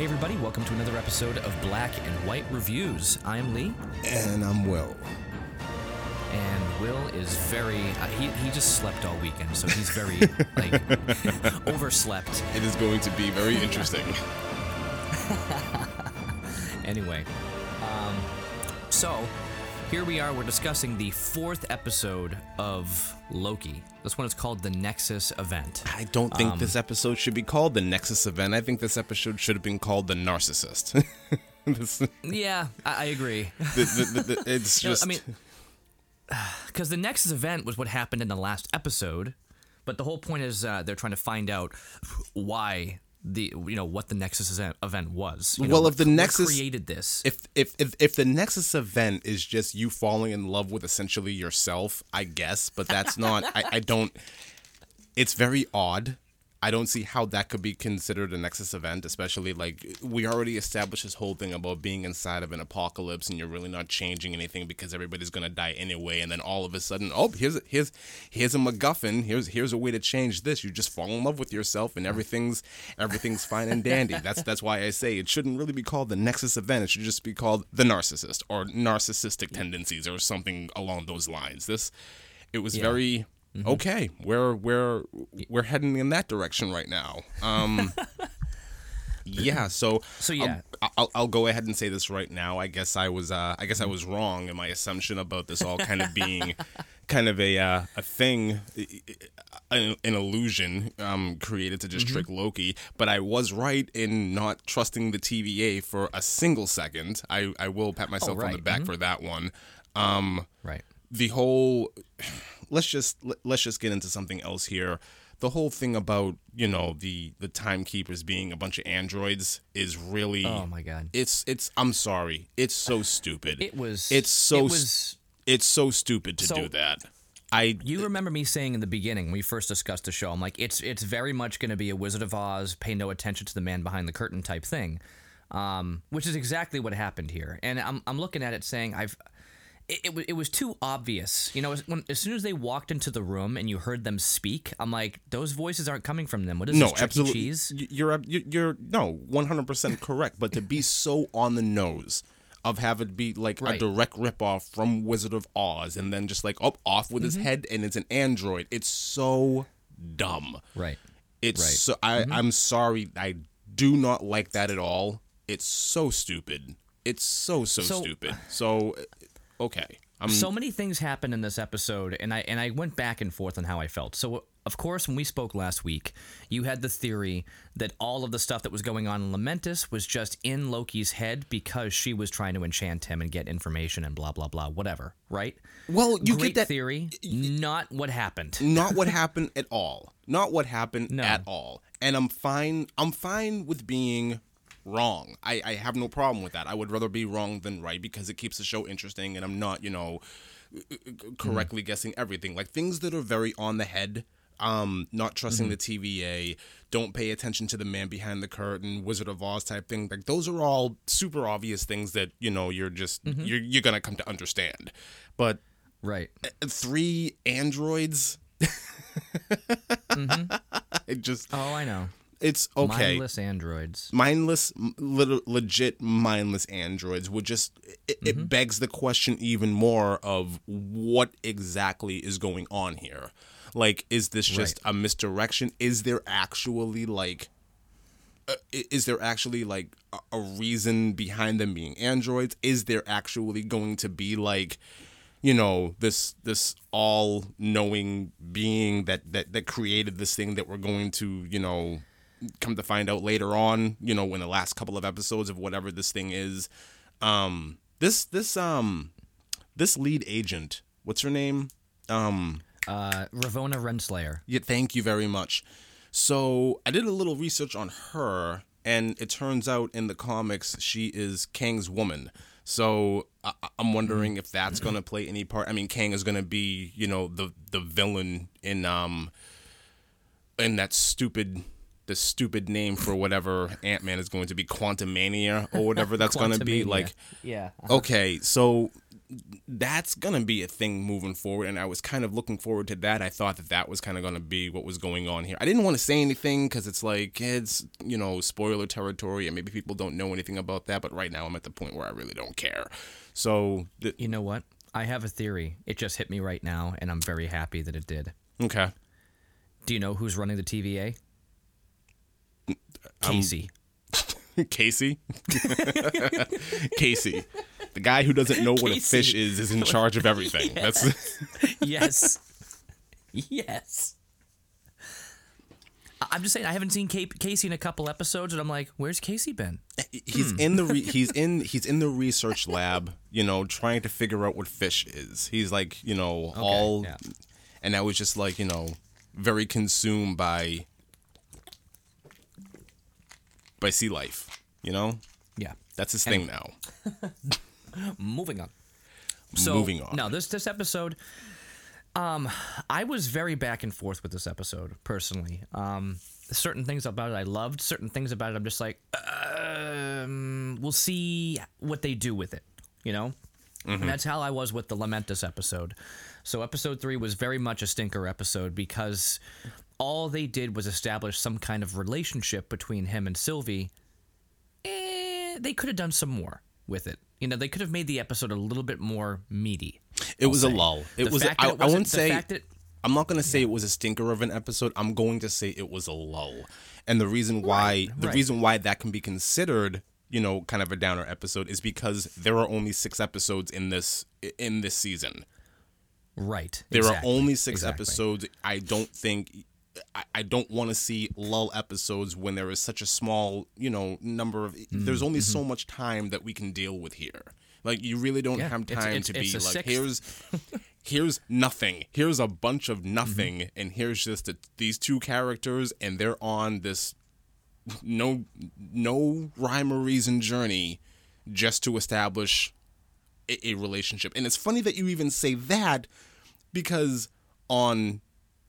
Hey, everybody, welcome to another episode of Black and White Reviews. I'm Lee, And I'm Will. and Will is very. Uh, he, he just slept all weekend, so he's very, like, overslept. It is going to be very interesting. Anyway, um, so here we are. We're discussing the fourth episode of Loki. This one is called the Nexus Event. I don't think this episode should be called the Nexus event. I think this episode should have been called the Narcissist. this, Yeah, I, I agree. the, the, the- it's You know, just. I mean, because the Nexus event was what happened in the last episode, but the whole point is uh, they're trying to find out why the you know what the Nexus event was. You know, Well, if the Nexus- created this, if, if if if the Nexus event is just you falling in love with essentially yourself, I guess, but that's not. I, I don't. It's very odd. I don't see how that could be considered a Nexus event, especially like we already established this whole thing about being inside of an apocalypse and you're really not changing anything because everybody's gonna die anyway, and then all of a sudden, oh, here's a, here's here's a MacGuffin. Here's here's a way to change this. You just fall in love with yourself and everything's everything's fine and dandy. That's that's why I say it shouldn't really be called the Nexus event. It should just be called the Narcissist or narcissistic tendencies or something along those lines. This it was very okay. We're we're we're heading in that direction right now. Um, yeah. So So, yeah. I'll, I'll, I'll go ahead and say this right now. I guess I was uh, I guess I was wrong in my assumption about this all kind of being kind of a uh, a thing. An, an illusion um, created to just Mm-hmm. trick Loki, but I was right in not trusting the TVA for a single second. I, I will pat myself on the Oh, right. back for that one. Um, right? the whole let's just let- let's just get into something else here the whole thing about you know the the timekeepers being a bunch of androids is really Oh my god, it's it's i'm sorry it's so stupid it was. it's so It was. it's so stupid to So- do that i You remember me saying in the beginning when we first discussed the show, I'm like, it's it's very much going to be a Wizard of Oz, pay no attention to the man behind the curtain type thing, um, which is exactly what happened here. And I'm I'm looking at it saying I've. It, it, it was too obvious, you know. As, when, as soon as they walked into the room and you heard them speak, I'm like, those voices aren't coming from them. What is no this, absolutely Cheese? You're ab- you- you're no 100% correct but to be so on the nose of have it be like a Right. direct ripoff from Wizard of Oz and then just like oh off with his Mm-hmm. head and it's an android it's so dumb Right. It's Right. so I I'm sorry I do not like that at all. It's so stupid. It's so so, So- stupid. So okay. I'm so many things happened in this episode and i and i went back and forth on how i felt so of course when we spoke last week you had the theory that all of the stuff that was going on in lamentis was just in loki's head because she was trying to enchant him and get information and blah blah blah whatever right well, you great get that theory not what happened not what happened at all. Not what happened No. at all. And I'm fine I'm fine with being wrong. I, I have no problem with that. I would rather be wrong than right because it keeps the show interesting and I'm not, you know, correctly guessing everything. Like things that are very on the head, um, not trusting mm-hmm. the TVA, don't pay attention to the man behind the curtain, Wizard of Oz type thing. Like those are all super obvious things that, you know, you're just mm-hmm. you're you're gonna come to understand. But right three androids mm-hmm. it just oh i know it's okay. Mindless androids. Mindless m- lit- legit mindless androids would just it, it begs the question even more of what exactly is going on here? Like is this just a misdirection? Is there actually like uh, is there actually like a, a reason behind them being androids? Is there actually going to be like you know this this all knowing being that that that created this thing that we're going to you know come to find out later on you know in the last couple of episodes of whatever this thing is um this this um this lead agent what's her name um uh ravonna renslayer yeah, thank you very much. So I did a little research on her, and it turns out in the comics she is Kang's woman. So I- I'm wondering if that's gonna play any part. I mean, Kang is gonna be, you know, the the villain in um in that stupid the stupid name for whatever Ant Man is going to be, Quantumania or whatever that's gonna be. Like, yeah uh-huh. okay, so that's gonna be a thing moving forward, and I was kind of looking forward to that. I thought that that was kind of gonna be what was going on here. I didn't want to say anything because it's like it's you know spoiler territory, and maybe people don't know anything about that. But right now, I'm at the point where I really don't care. So th- You know what? I have a theory. It just hit me right now, and I'm very happy that it did. okay, Do you know who's running the TVA? Casey. Casey, Casey, the guy who doesn't know what a fish is is in charge of everything. That's yes. yes. I'm just saying I haven't seen Casey in a couple episodes, and I'm like, where's Casey been? Eh, he's hmm. in the re- he's in he's in the research lab, you know, trying to figure out what fish is. He's like, you know, all yeah. and I was just like, you know, very consumed by by sea life, you know? Yeah. That's his thing now. Moving on. So, Moving on. No, this this episode, um, I was very back and forth with this episode personally. Um, certain things about it I loved. Certain things about it I'm just like, um, we'll see what they do with it. You know. And that's how I was with the Lamentis episode. So episode three was very much a stinker episode because all they did was establish some kind of relationship between him and Sylvie eh, they could have done some more with it. You know, they could have made the episode a little bit more meaty. It was a lull. It The was fact I, that it I wouldn't say that- I'm not going to say it was a stinker of an episode. I'm going to say it was a lull. And the reason why the right. reason why that can be considered, you know, kind of a downer episode is because there are only 6 episodes in this in this season. Right. There exactly, are only 6 exactly. episodes. I don't think I, I don't want to see lull episodes when there is such a small, you know, number of there's only so much time that we can deal with here. Like you really don't Mm-hmm. Yeah, have time it's- to be like sixth. here's here's nothing. Here's a bunch of nothing Mm-hmm. and here's just a, these two characters and they're on this no no rhyme or reason journey just to establish a, a relationship. And it's funny that you even say that because on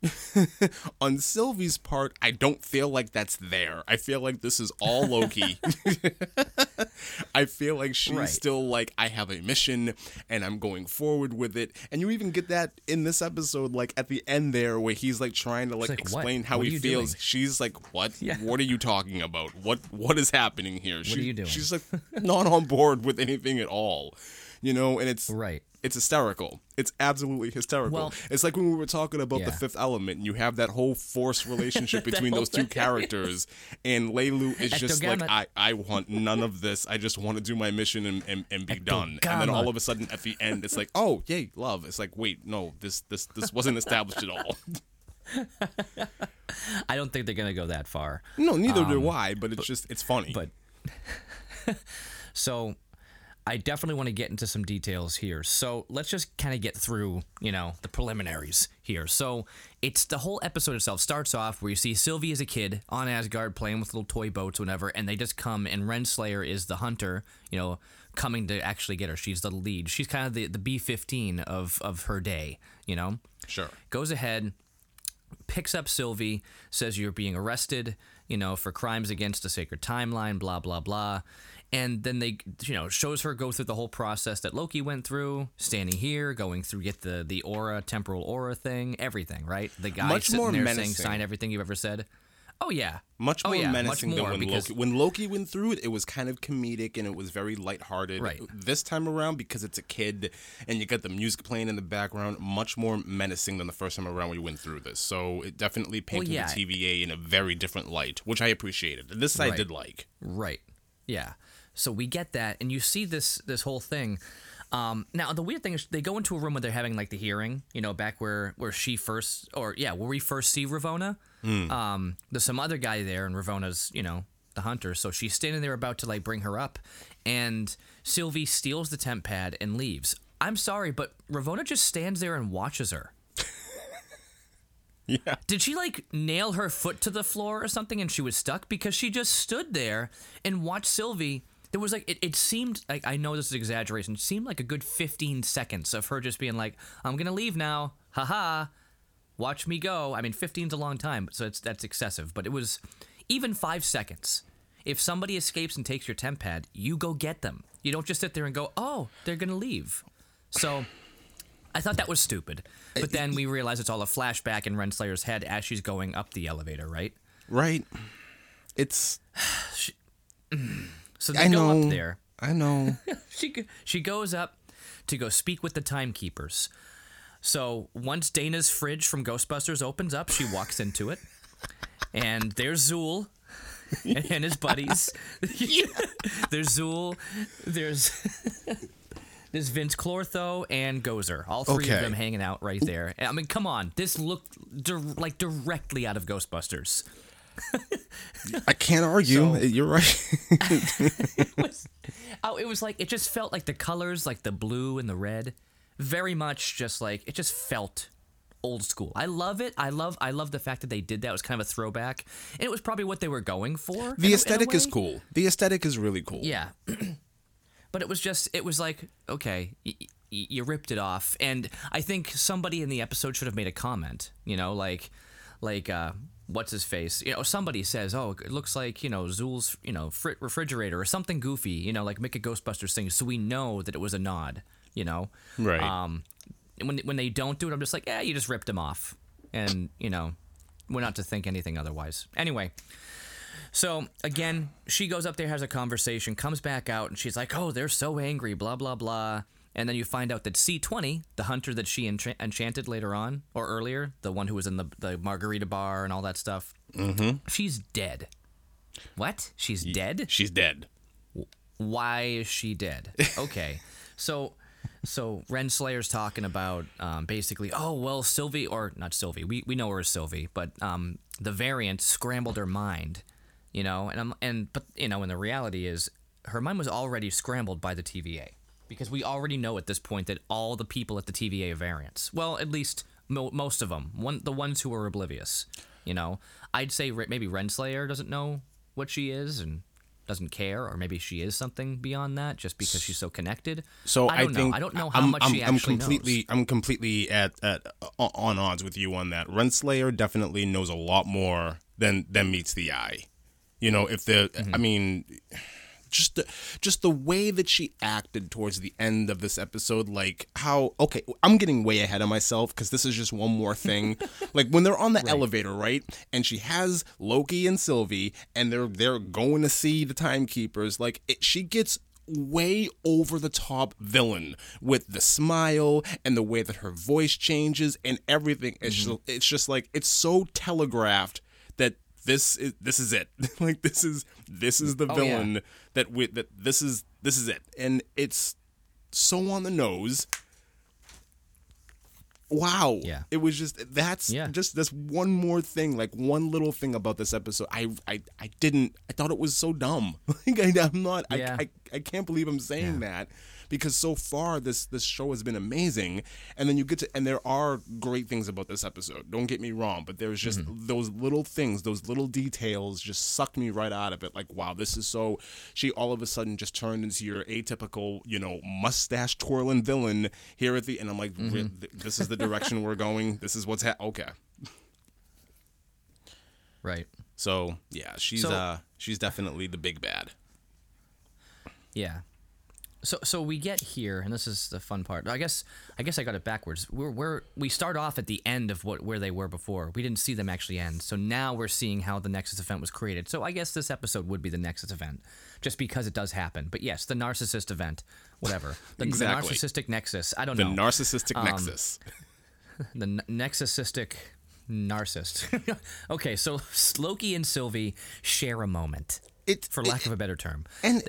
on Sylvie's part, I don't feel like that's there. I feel like this is all Loki. I feel like she's Right. still like, I have a mission and I'm going forward with it. And you even get that in this episode, like at the end there, where he's like trying to like, like, what? explain how What he feels. doing? She's like, What? Yeah. What are you talking about? What what is happening here? What are you doing? She's like not on board with anything at all. You know, and it's Right. It's hysterical. It's absolutely hysterical. Well- it's like when we were talking about the fifth element, and you have that whole forced relationship between those two characters, and Leeloo is just like, I, I want none of this. I just want to do my mission and, and, and be done. And then all of a sudden at the end, it's like, oh, yay, love. It's like, wait, no, this this this wasn't established at all. I don't think they're gonna go that far. no, neither do I, but it's just, it's funny. Um, But so I definitely want to get into some details here. So let's just kind of get through, you know, the preliminaries here. So it's the whole episode itself starts off where you see Sylvie as a kid on Asgard playing with little toy boats, whatever, and they just come and Renslayer is the hunter, you know, coming to actually get her. She's the lead. She's kind of the, the B fifteen of of her day, you know? sure. goes ahead, picks up Sylvie, says you're being arrested, you know, for crimes against the sacred timeline, blah blah blah. And then they, you know, shows her go through the whole process that Loki went through, standing here, going through, get the the aura, temporal aura thing, everything, right? The guy Much sitting more there menacing. saying, "Sign everything you've ever said." Oh yeah, Much Oh, more yeah, much menacing more, than when Loki. When Loki went through it, it was kind of comedic and it was very lighthearted. Right. This time around, because it's a kid and you got the music playing in the background, much more menacing than the first time around we went through this. So it definitely painted yeah. the TVA in a very different light, which I appreciated. And this I Right. did like. Right. Yeah. So we get that, and you see this this whole thing. Um, now the weird thing is they go into a room where they're having like the hearing, you know, back where where she first, or yeah, where we first see Ravonna. Um, there's some other guy there, and Ravonna's, you know, the hunter. So she's standing there about to like bring her up, and Sylvie steals the temp pad and leaves. I'm sorry, but Ravonna just stands there and watches her. Yeah. Did she like nail her foot to the floor or something and she was stuck? Because she just stood there and watched Sylvie. There was like, it, it seemed like, I know this is exaggeration, it seemed like a good 15 seconds of her just being like, I'm gonna leave now. Haha. Watch me go. I mean, 15's a long time, so it's that's excessive. But it was even five seconds. If somebody escapes and takes your temp pad, you go get them. You don't just sit there and go, oh, they're gonna leave. So I thought that was stupid. But then we realize it's all a flashback in Renslayer's head as she's going up the elevator, right? Right. It's. So they I go know. up there. I know. She she goes up to go speak with the timekeepers. So once Dana's fridge from Ghostbusters opens up, she walks into it, and there's Zuul and his buddies. there's Zuul. There's there's Vinz Clortho and Gozer. All three Okay. of them hanging out right there. I mean, come on, this looked dir- like directly out of Ghostbusters. I can't argue. So- You're right. was oh it was like it just felt like the colors like the blue and the red very much just like it just felt old school i love it i love i love the fact that they did that it was kind of a throwback and it was probably what they were going for in a- in the a aesthetic is cool. The aesthetic is really cool. yeah but it was just it was like okay y- y- you ripped it off and i think somebody in the episode should have made a comment you know like like uh what's his face you know somebody says oh it looks like you know zuul's you know fri- refrigerator or something goofy you know like make a ghostbusters thing so we know that it was a nod you know Right. um when when they don't do it i'm just like yeah you just ripped them off and you know we're not to think anything otherwise anyway so again, she goes up there, has a conversation, comes back out, and she's like, "Oh, they're so angry, blah blah blah." And then you find out that C20, the hunter that she encha- enchanted later on or earlier, the one who was in the the margarita bar and all that stuff, mm-hmm. she's dead. What? She's dead? She's dead. Why is she dead? Okay, so so Renslayer's talking about um, basically, oh well, Sylvie or not Sylvie, we we know her as Sylvie, but um, the variant scrambled her mind, you know, and I'm and but you know, and the reality is her mind was already scrambled by the TVA because we already know at this point that all the people at the TVA are variants. Well, at least mo- most of them, one the ones who are oblivious, you know. I'd say maybe Renslayer doesn't know what she is and doesn't care, or maybe she is something beyond that, just because she's so connected. So I I, don't know. think I don't know how I'm, much I'm, she I'm completely knows. I'm completely at, at on odds with you on that. Renslayer definitely knows a lot more than than meets the eye. You know, if the Mm-hmm. I mean just the, just the way that she acted towards the end of this episode like how okay i'm getting way ahead of myself because this is just one more thing. Like when they're on the elevator right and she has loki and sylvie and they're they're going to see the timekeepers like it, she gets way over the top villain with the smile and the way that her voice changes and everything. It's mm-hmm. just, it's just like it's so telegraphed this is this is it like this is this is the Oh, yeah. villain that we that this is this is it and it's so on the nose wow Yeah. it was just that's Yeah. just this one more thing like one little thing about this episode i i, I didn't i thought it was so dumb like I, i'm not Yeah. I, I i can't believe i'm saying that because so far this this show has been amazing and then you get to and there are great things about this episode don't get me wrong but there's just Mm-hmm. those little things those little details just sucked me right out of it like wow this is so she all of a sudden just turned into your atypical you know mustache twirling villain here at the and i'm like Mm-hmm. This is the direction we're going this is what's ha- okay Right. so yeah she's So- uh she's definitely the big bad Yeah. So so we get here, and this is the fun part. I guess I guess I got it backwards. We're, we're we start off at the end of what where they were before. We didn't see them actually end. So now we're seeing how the Nexus event was created. So I guess this episode would be the Nexus event, just because it does happen. But yes, the narcissist event, whatever. The, Exactly. the narcissistic Nexus. I don't the know. The narcissistic Um, nexus the n- nexusistic narcissist. okay, so Loki and Sylvie share a moment, it for lack of a better term. and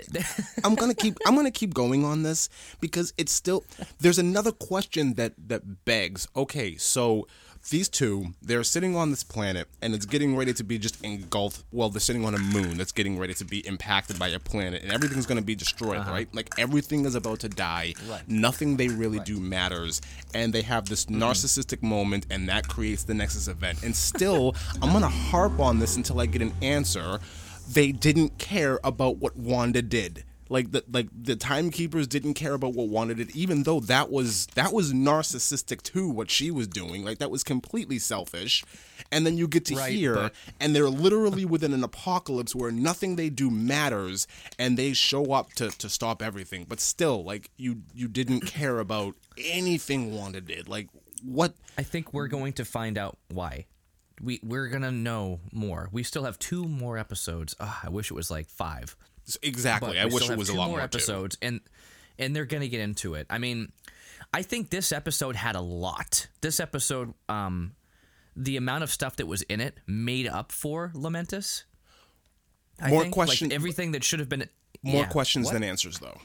I'm gonna keep I'm gonna keep going on this because it's still there's another question that that begs. Okay, so these two they're sitting on this planet and it's getting ready to be just engulfed. Well, they're sitting on a moon that's getting ready to be impacted by a planet and everything's gonna be destroyed, uh-huh. right? Like everything is about to die. Right. Nothing they really do matters, and they have this mm-hmm. narcissistic moment, and that creates the Nexus event. And still, I'm gonna harp on this until I get an answer they didn't care about what Wanda did. Like the like the timekeepers didn't care about what Wanda did, even though that was that was narcissistic too. What she was doing, like that was completely selfish. And then you get to Right, here, but- and they're literally within an apocalypse where nothing they do matters, and they show up to to stop everything. But still, like you you didn't care about anything Wanda did. Like what? I think we're going to find out why. We we're gonna know more. We still have two more episodes. Ugh, I wish it was like five. Exactly. I wish it was a lot more more too. episodes, and and they're gonna get into it. I mean, I think this episode had a lot. This episode, um, the amount of stuff that was in it made up for Lamentis. I More think, question- like everything that should have been. More yeah, questions what? than answers, though.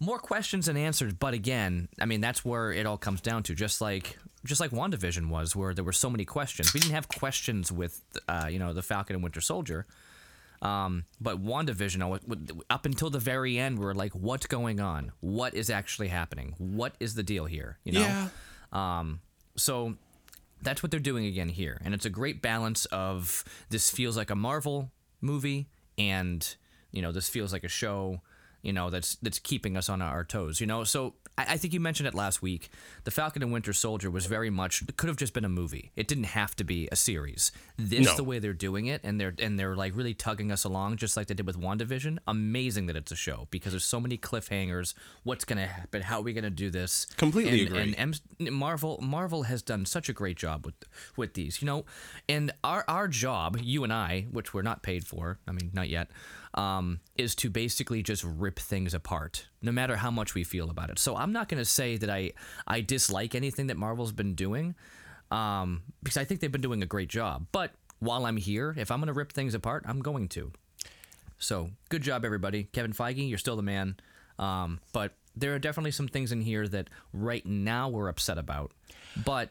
more questions than answers but again i mean that's where it all comes down to just like just like wandavision was where there were so many questions. We didn't have questions with uh, you know the falcon and winter soldier. Um, but wandavision up until the very end we we're like what's going on? What is actually happening? What is the deal here? You know? Yeah. um, so that's what they're doing again here, and it's a great balance of this feels like a Marvel movie, and you know this feels like a show, you know that's that's keeping us on our toes. You know, so I, I think you mentioned it last week. The Falcon and Winter Soldier was very much could have just been a movie. It didn't have to be a series. This No. the way they're doing it, and they're and they're like really tugging us along, just like they did with WandaVision. Amazing that it's a show because there's so many cliffhangers. What's gonna happen? How are we gonna do this? Completely and, agree. and M- Marvel Marvel has done such a great job with with these, you know. And our our job, you and I, which we're not paid for, I mean, not yet, um, is to basically just rip things apart, no matter how much we feel about it. So I'm not going to say that I I dislike anything that Marvel's been doing, um, because I think they've been doing a great job. But while I'm here, if I'm going to rip things apart, I'm going to. So good job, everybody. Kevin Feige, you're still the man. Um, but there are definitely some things in here that right now we're upset about. But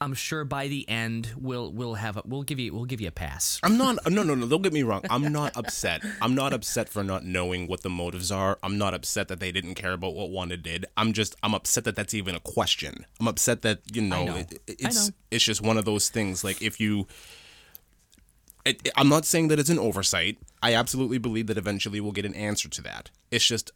I'm sure by the end we'll we'll have a, we'll give you we'll give you a pass. I'm not. No, no, no. Don't get me wrong. I'm not upset. I'm not upset for not knowing what the motives are. I'm not upset that they didn't care about what Wanda did. I'm just. I'm upset that that's even a question. I'm upset that you know, know. It, it- it's know. it's just one of those things. Like if you. It- I'm not saying that it's an oversight. I absolutely believe that eventually we'll get an answer to that. It's just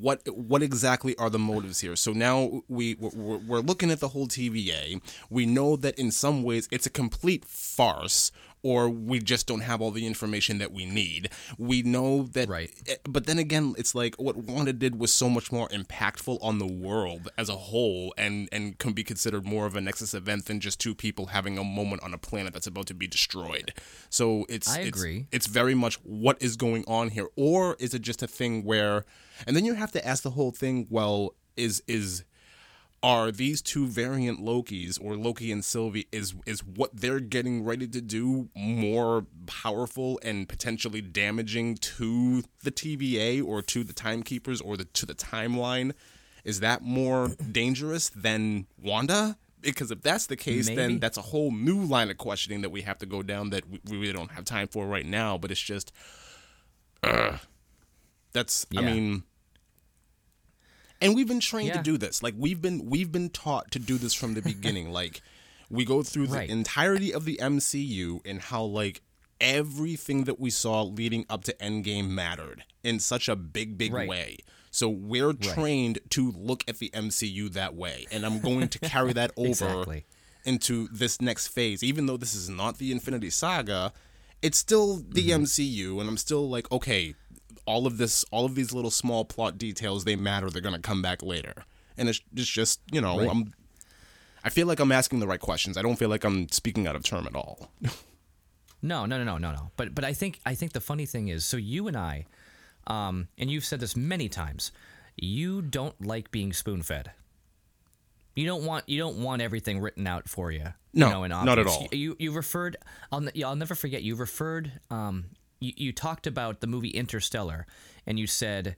what what exactly are the motives here? So now we we're, we're looking at the whole TVA. We know that in some ways it's a complete farce, or we just don't have all the information that we need. We know that, Right. eh, But then again, it's like what Wanda did was so much more impactful on the world as a whole, and and can be considered more of a nexus event than just two people having a moment on a planet that's about to be destroyed. So it's I it's- agree. it's very much what is going on here or is it just a thing where and then you have to ask the whole thing well is is are these two variant lokis or loki and sylvie is is what they're getting ready to do more powerful and potentially damaging to the tva or to the timekeepers or the to the timeline? Is that more dangerous than wanda? Because if that's the case Maybe. then that's a whole new line of questioning that we have to go down that we, really don't have time for right now but it's just uh, that's i mean and we've been trained Yeah. to do this like we've been we've been taught to do this from the beginning like we go through the Right. entirety of the mcu and how like everything that we saw leading up to endgame mattered in such a big big Right. way so we're trained to look at the mcu that way and i'm going to carry that over Exactly. into this next phase even though this is not the infinity saga it's still the Mm-hmm. mcu and i'm still like okay all of this all of these little small plot details they matter they're going to come back later and it's, it's just you know Right. i'm i feel like i'm asking the right questions i don't feel like i'm speaking out of term at all No, no, no, no, no, no. But but I think I think the funny thing is, so you and I, um, and you've said this many times, you don't like being spoon fed. You don't want you don't want everything written out for you. No, you know, in not at all. You you referred. I'll I'll never forget. You referred. Um, you, you talked about the movie Interstellar, and you said,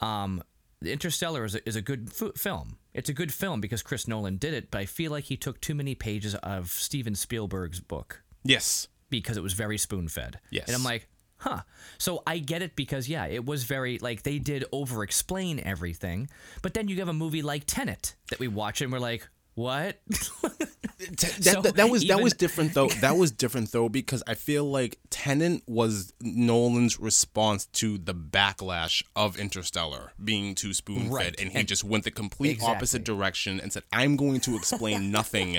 um, Interstellar is a, is a good f- film. It's a good film because Chris Nolan did it, but I feel like he took too many pages of Steven Spielberg's book yes because it was very spoon fed. Yes. And I'm like, huh. So I get it because yeah, it was very like they did over explain everything. But then you have a movie like Tenet that we watch and we're like, what? that, So that, that was that was different though. That was different though because I feel like Tenet was Nolan's response to the backlash of Interstellar being too spoon fed, Right, and he and- just went the complete Exactly. opposite direction and said, "I'm going to explain nothing."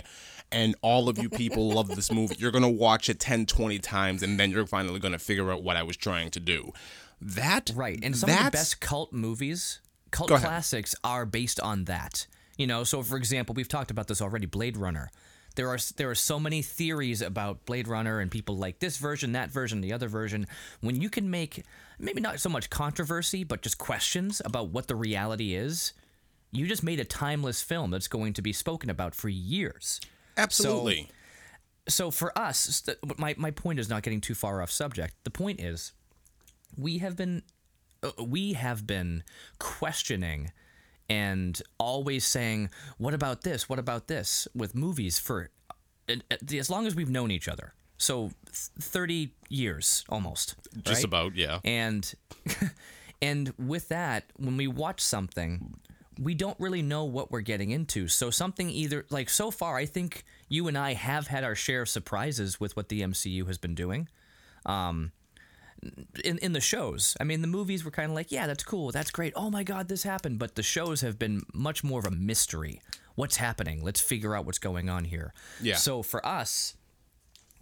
And all of you people love this movie. You're going to watch it 10, 20 times, and then you're finally going to figure out what I was trying to do. That Right. And some of the best cult movies, cult classics are based on that. You know, so for example, we've talked about this already, Blade Runner. There are there are so many theories about Blade Runner and people like this version, that version, the other version. When you can make maybe not so much controversy, but just questions about what the reality is, you just made a timeless film that's going to be spoken about for years. absolutely. so for us, st- my my point is not getting too far off subject. The point is, we have been uh, we have been questioning and always saying, "What about this? What about this?" with movies for uh, as long as we've known each other. So thirty years almost. just right? about, yeah. And and with that, when we watch something, we don't really know what we're getting into. So something either like so far, I think you and I have had our share of surprises with what the MCU has been doing. Um in, in the shows. I mean, the movies were kind of like, yeah, that's cool, that's great. Oh my God, this happened. But the shows have been much more of a mystery. What's happening? Let's figure out what's going on here. Yeah. So for us,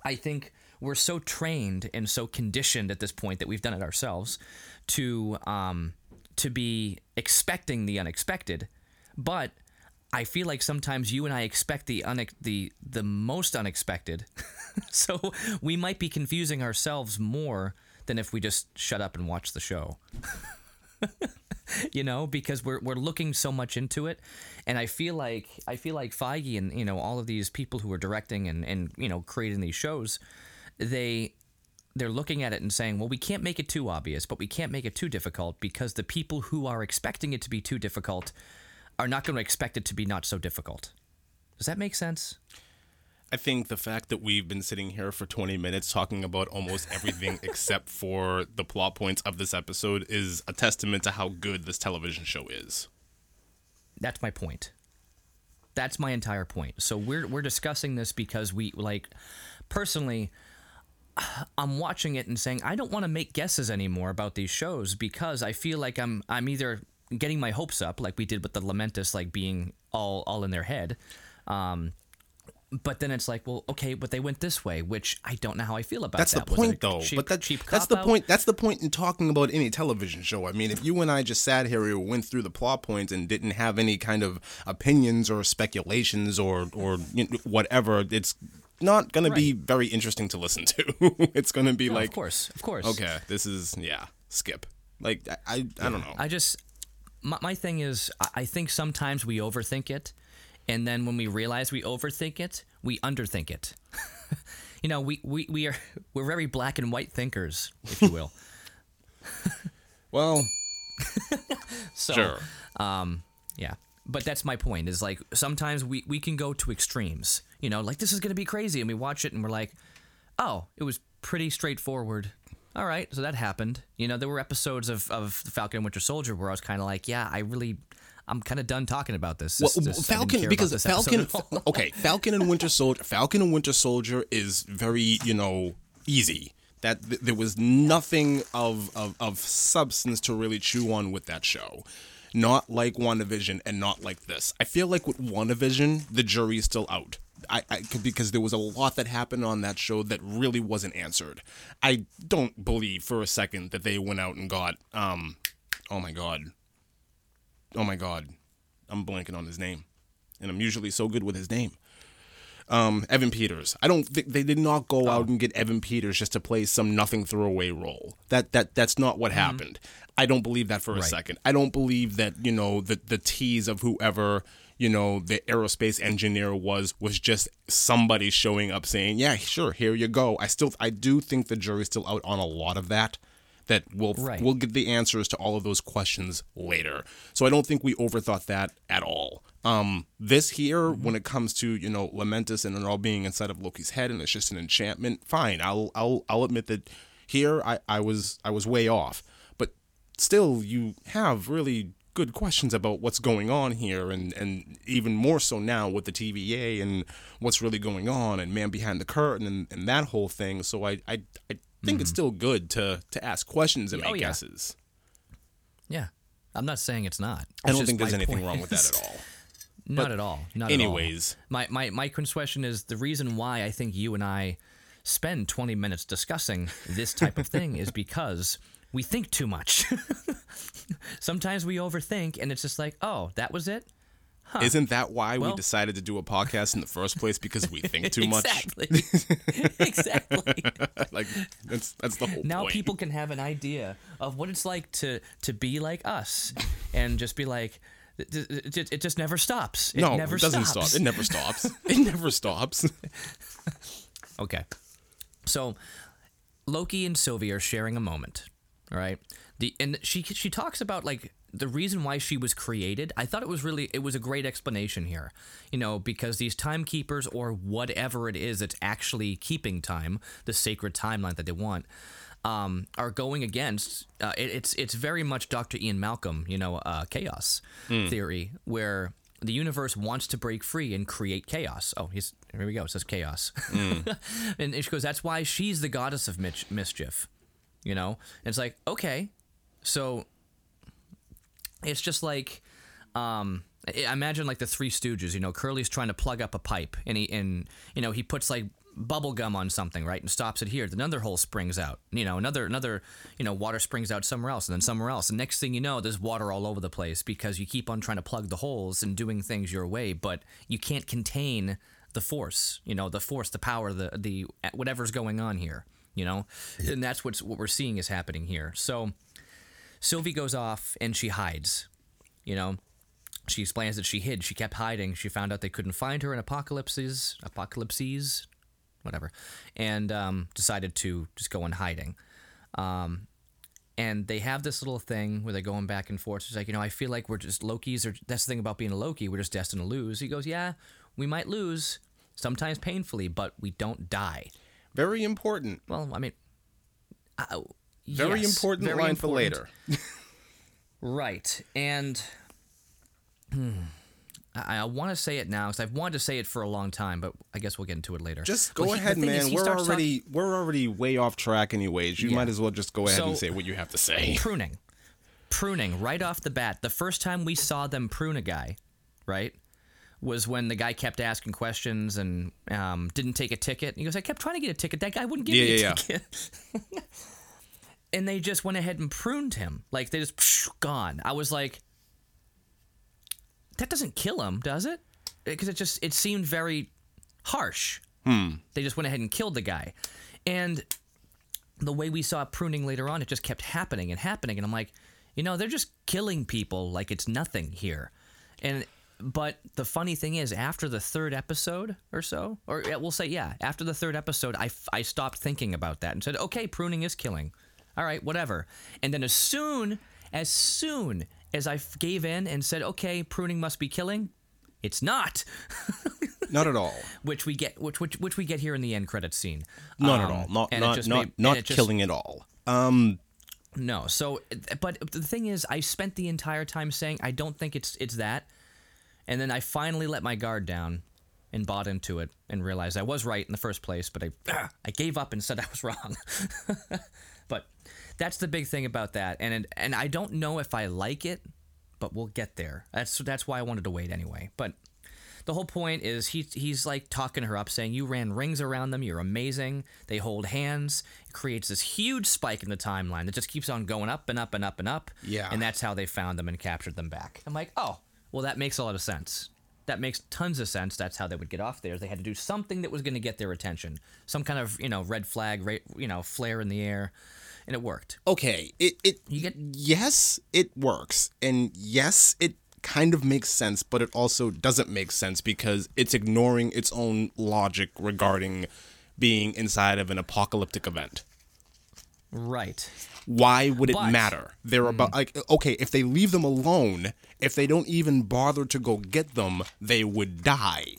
I think we're so trained and so conditioned at this point that we've done it ourselves to um, to be expecting the unexpected, but I feel like sometimes you and I expect the unex- the the most unexpected, so we might be confusing ourselves more than if we just shut up and watch the show. you know, because we're we're looking so much into it, and I feel like I feel like Feige and you know all of these people who are directing and and you know creating these shows, they they're looking at it and saying, well, we can't make it too obvious, but we can't make it too difficult because the people who are expecting it to be too difficult are not going to expect it to be not so difficult. Does that make sense? I think the fact that we've been sitting here for 20 minutes talking about almost everything except for the plot points of this episode is a testament to how good this television show is. That's my point. That's my entire point. So we're we're discussing this because we like personally I'm watching it and saying I don't want to make guesses anymore about these shows because I feel like I'm I'm either getting my hopes up like we did with the Lamentis like being all all in their head. Um but then it's like, well, okay, but they went this way, which I don't know how I feel about That's that. the Was it a point, though. cheap- but that, cheap that's the cop-out? point. That's the point in talking about any television show. I mean, if you and I just sat here and went through the plot points and didn't have any kind of opinions or speculations or or you know, whatever, it's not going to be very interesting to listen to. it's going to be No, like, of course, of course. okay, this is yeah, skip. Like I, I, I don't know. I just my, my thing is I think sometimes we overthink it, and then when we realize we overthink it, we underthink it. you know, we, we, we are we're very black and white thinkers, if you will. well, So, sure. Um, yeah. But that's my point is like sometimes we, we can go to extremes. You know, like this is going to be crazy. And we watch it and we're like, oh, it was pretty straightforward. All right. So that happened. You know, there were episodes of, of The Falcon and Winter Soldier where I was kind of like, yeah, I really, I'm kind of done talking about this. This- Well, this- Falcon because this Falcon. okay, Falcon and Winter Soldier. Falcon and Winter Soldier is very you know easy. That th- there was nothing of, of of substance to really chew on with that show. Not like WandaVision and not like this. I feel like with WandaVision, the jury is still out. I, I because there was a lot that happened on that show that really wasn't answered. I don't believe for a second that they went out and got um oh my god. Oh my god. I'm blanking on his name. And I'm usually so good with his name. Um, Evan Peters. I don't think they did not go out and get Evan Peters just to play some nothing throwaway role. That that that's not what happened. I don't believe that for a second. I don't believe that, you know, the the tease of whoever, you know, the aerospace engineer was was just somebody showing up saying, "Yeah, sure, here you go." I still I do think the jury's still out on a lot of that that we'll Right. we'll get the answers to all of those questions later. So I don't think we overthought that at all. Um, this here, when it comes to you know Lamentis and it all being inside of Loki's head and it's just an enchantment, fine. I'll I'll I'll admit that here I, I was I was way off, but still you have really good questions about what's going on here, and and even more so now with the TVA and what's really going on, and man behind the curtain, and, and that whole thing. So I I, I think it's mm-hmm. still good to to ask questions and oh, make Oh, yeah. guesses. Yeah. I'm not saying it's not. I don't think there's anything wrong with that at all. Not at all. Not anyways. at all. My, my, my question is the reason why I think you and I spend 20 minutes discussing this type of thing is because we think too much. Sometimes we overthink and it's just like, oh, that was it? Isn't that why we decided to do a podcast in the first place? Because we think too much. exactly. exactly. like that's that's the whole Now point. people can have an idea of what it's like to to be like us and just be like, it just never stops. It no, never it doesn't stops. stop. It never stops. it never stops. Okay. So Loki and Sylvie are sharing a moment. All right. The and she she talks about like the reason why she was created. I thought it was really it was a great explanation here. You know, because these timekeepers or whatever it is that's actually keeping time, the sacred timeline that they want, um, are going against. Uh, it, it's it's very much Dr. Ian Malcolm, you know, uh, chaos theory, where the universe wants to break free and create chaos. Oh, he's here we go. It says chaos, and she goes, "That's why she's the goddess of mischief." You know, and it's like okay, so it's just like um imagine like the Three Stooges. You know, Curly's trying to plug up a pipe, and he and you know he puts like bubble gum on something, right, and stops it here. Then another hole springs out. You know, another another you know water springs out somewhere else, and then somewhere else. And next thing you know, there's water all over the place because you keep on trying to plug the holes and doing things your way, but you can't contain the force. You know, the force, the power, the the whatever's going on here. You know, and that's what's what we're seeing is happening here. So. Sylvie goes off and she hides. You know, she explains that she hid. She kept hiding. She found out they couldn't find her in apocalypses, apocalypses, whatever, and um, decided to just go in hiding. Um, and they have this little thing where they're going back and forth. She's like, you know, I feel like we're just Loki's, or that's the thing about being a Loki. We're just destined to lose. He goes, yeah, we might lose, sometimes painfully, but we don't die. Very important. Well, I mean, Very yes, important very line for later. Right. And hmm, I, I want to say it now because I've wanted to say it for a long time, but I guess we'll get into it later. Just go he- the ahead, is, man. he We're already we're already way off track, anyways. You Yeah. might as well just go ahead and say what you have to say. pruning. Pruning right off the bat. The first time we saw them prune a guy, right, was when the guy kept asking questions and um, didn't take a ticket. And He goes, I kept trying to get a ticket. That guy wouldn't give Yeah, me a yeah, yeah. and they just went ahead and pruned him. Like they just psh, gone. I was like, that doesn't kill him, does it? Because it just it seemed very harsh. Hmm. They just went ahead and killed the guy, and the way we saw pruning later on, it just kept happening and happening, and I'm like, you know, they're just killing people like it's nothing here, and. But the funny thing is, after the third episode or so, or we'll say, yeah, after the third episode, I, I stopped thinking about that and said, okay, pruning is killing. All right, whatever. And then as soon, as soon as I gave in and said, okay, pruning must be killing, it's not. Not at all. which we get, which which which we get here in the end credit scene. Not at Um, all. Not not not made- not it just- killing at all. Um, No. So, but the thing is, I spent the entire time saying I don't think it's it's that, and then I finally let my guard down and bought into it and realized I was right in the first place, but I I gave up and said I was wrong. that's the big thing about that, and and I don't know if I like it, but we'll get there. That's that's why I wanted to wait anyway. But the whole point is he he's like talking her up, saying you ran rings around them, you're amazing. They hold hands. It creates this huge spike in the timeline that just keeps on going up and up and up and up. Yeah. and that's how they found them and captured them back. I'm like, oh, well, that makes a lot of sense. That makes tons of sense. That's how they would get off there. They had to do something that was going to get their attention, some kind of you know red flag, you know, flare in the air, and it worked. okay. It it You get yes, it works, and yes, it kind of makes sense, but it also doesn't make sense because it's ignoring its own logic regarding being inside of an apocalyptic event. right. Why would it But- Hmm. matter? They're about like okay, if they leave them alone, if they don't even bother to go get them, they would die.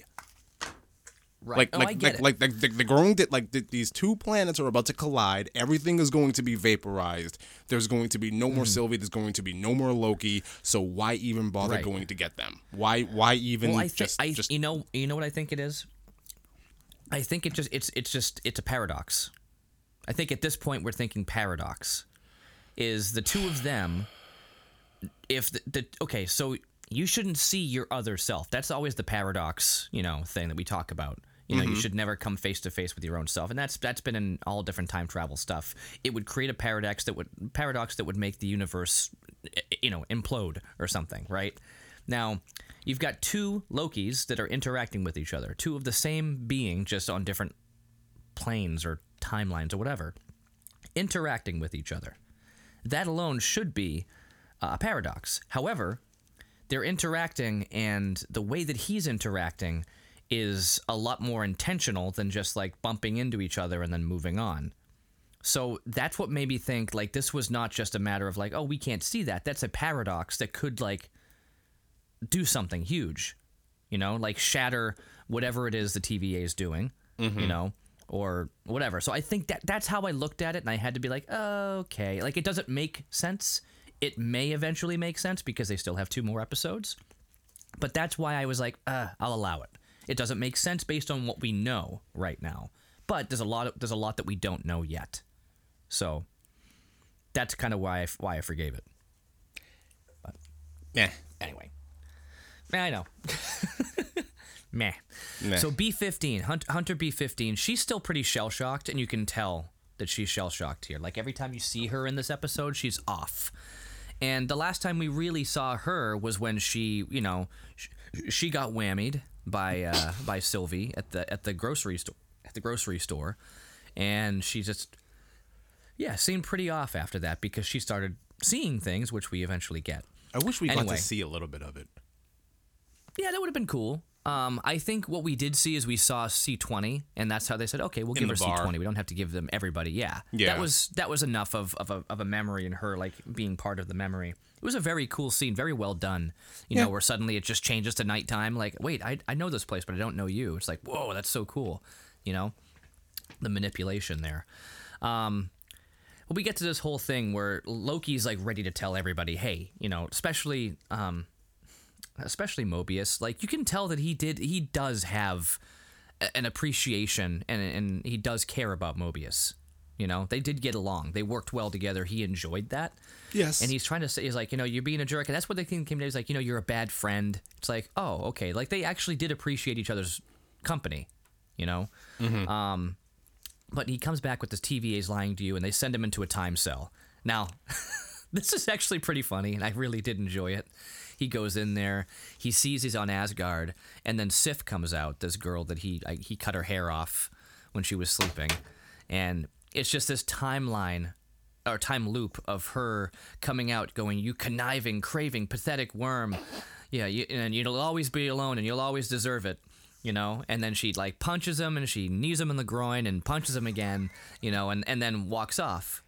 Right. Like Oh, like I get like, it. like like the, the growing di- like the, these two planets are about to collide. Everything is going to be vaporized. There's going to be no more mm. Sylvie. There's going to be no more Loki. So why even bother Right. going to get them? Why why even Well, I think just I just you know you know what I think it is. I think it just it's it's just it's a paradox. I think at this point we're thinking paradox. Is the two of them? If the, the okay, so you shouldn't see your other self. That's always the paradox, you know, thing that we talk about. You know, you should never come face to face with your own self, and that's that's been in all different time travel stuff. It would create a paradox that would paradox that would make the universe, eh, you know, implode or something, right? Now, you've got two Lokis that are interacting with each other, two of the same being, just on different planes or timelines or whatever, interacting with each other. That alone should be uh, a paradox. However, they're interacting, and the way that he's interacting is a lot more intentional than just like bumping into each other and then moving on. So that's what made me think like this was not just a matter of like, oh, we can't see that. That's a paradox that could like do something huge, you know, like shatter whatever it is the TVA is doing, you know, or whatever. So I think that that's how I looked at it, and I had to be like, okay, like it doesn't make sense. It may eventually make sense because they still have two more episodes, but that's why I was like, uh, I'll allow it. It doesn't make sense based on what we know right now, but there's a lot of, there's a lot that we don't know yet. So that's kind of why I, why I forgave it. But yeah. Anyway, Meh, I know. Meh. Meh. So B15, Hunt, Hunter B15, she's still pretty shell shocked, and you can tell that she's shell shocked here. Like every time you see her in this episode, she's off. And the last time we really saw her was when she, you know, sh- she got whammied by uh, by Sylvie at the at the grocery store at the grocery store, and she just yeah seemed pretty off after that because she started seeing things, which we eventually get. I wish we got to see a little bit of it. Yeah, that would have been cool. Um, I think what we did see is we saw C20, and that's how they said, okay, we'll give her bar. C20. We don't have to give them everybody. Yeah, Yeah. That was that was enough of, of, a, of a memory and her like being part of the memory. It was a very cool scene, very well done. You Yeah. know, where suddenly it just changes to nighttime. Like, wait, I, I know this place, but I don't know you. It's like, whoa, that's so cool. You know, the manipulation there. Um, well, we get to this whole thing where Loki's like ready to tell everybody, hey, you know, especially um, especially Mobius, like you can tell that he did he does have an appreciation and and he does care about Mobius. You know, they did get along. They worked well together. He enjoyed that. Yes. And he's trying to say, he's like, you know, you're being a jerk. And that's what they think came to. He's like, you know, you're a bad friend. It's like, oh, okay. Like they actually did appreciate each other's company, you know? Hmm. Um, but he comes back with this TVA's lying to you and they send him into a time cell. Now, this is actually pretty funny and I really did enjoy it. He goes in there, he sees he's on Asgard, and then Sif comes out, this girl that he I, he cut her hair off when she was sleeping, and it's just this timeline or time loop of her coming out, going, "You conniving, craving, pathetic worm, yeah, you, and you'll always be alone, and you'll always deserve it." You know, and then she like punches him, and she knees him in the groin, and punches him again. You know, and and then walks off.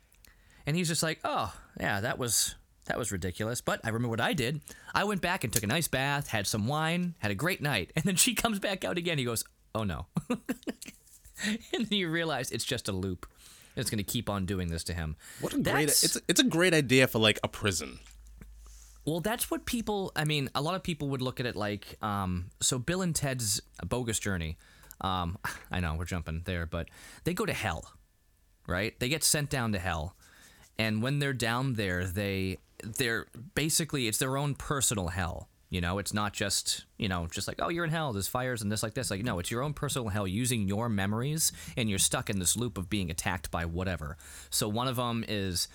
And he's just like, "Oh, yeah, that was that was ridiculous." But I remember what I did. I went back and took a nice bath, had some wine, had a great night. And then she comes back out again. He goes, "Oh no." and then you realize it's just a loop. It's going to keep on doing this to him. What a great That's- it's a, it's a great idea for like a prison. Well, that's what people. I mean, a lot of people would look at it like, um, so Bill and Ted's Bogus Journey. Um, I know we're jumping there, but they go to hell, right? They get sent down to hell, and when they're down there, they they're basically it's their own personal hell. You know, it's not just you know just like oh you're in hell, there's fires and this like this. Like no, it's your own personal hell using your memories, and you're stuck in this loop of being attacked by whatever. So one of them is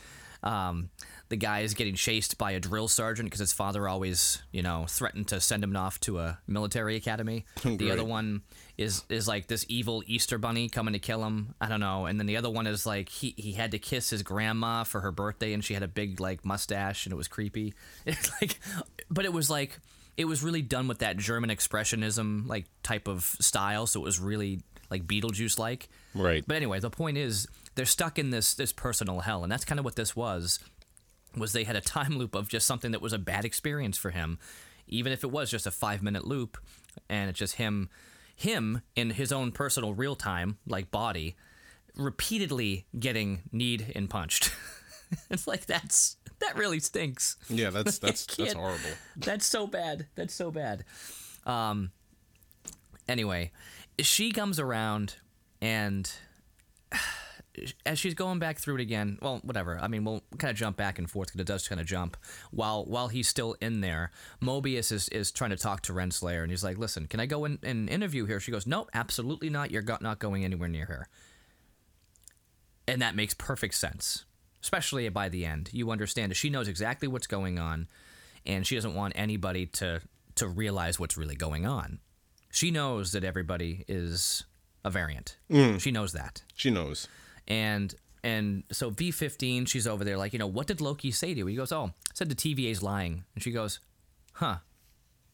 um, the guy is getting chased by a drill sergeant because his father always, you know, threatened to send him off to a military academy. the other one is is like this evil Easter bunny coming to kill him. I don't know. And then the other one is like he he had to kiss his grandma for her birthday, and she had a big like mustache, and it was creepy. It's like, but it was like it was really done with that German expressionism like type of style, so it was really like Beetlejuice like. Right. But anyway, the point is they're stuck in this this personal hell, and that's kind of what this was. Was they had a time loop of just something that was a bad experience for him, even if it was just a five minute loop, and it's just him him in his own personal real time, like body, repeatedly getting kneed and punched. it's like that's that really stinks. Yeah, that's that's that's horrible. That's so bad. That's so bad. Um. Anyway, she comes around and as she's going back through it again, well, whatever. I mean, we'll kind of jump back and forth because it does kind of jump. While while he's still in there, Mobius is, is trying to talk to Renslayer, and he's like, "Listen, can I go in and interview here?" She goes, "Nope, absolutely not. You're not going anywhere near her." And that makes perfect sense, especially by the end. You understand that she knows exactly what's going on, and she doesn't want anybody to to realize what's really going on. She knows that everybody is a variant. Mm. She knows that She knows. And and so B15, she's over there like, you know, what did Loki say to you? He goes, oh, said the TVA's lying, and she goes, huh,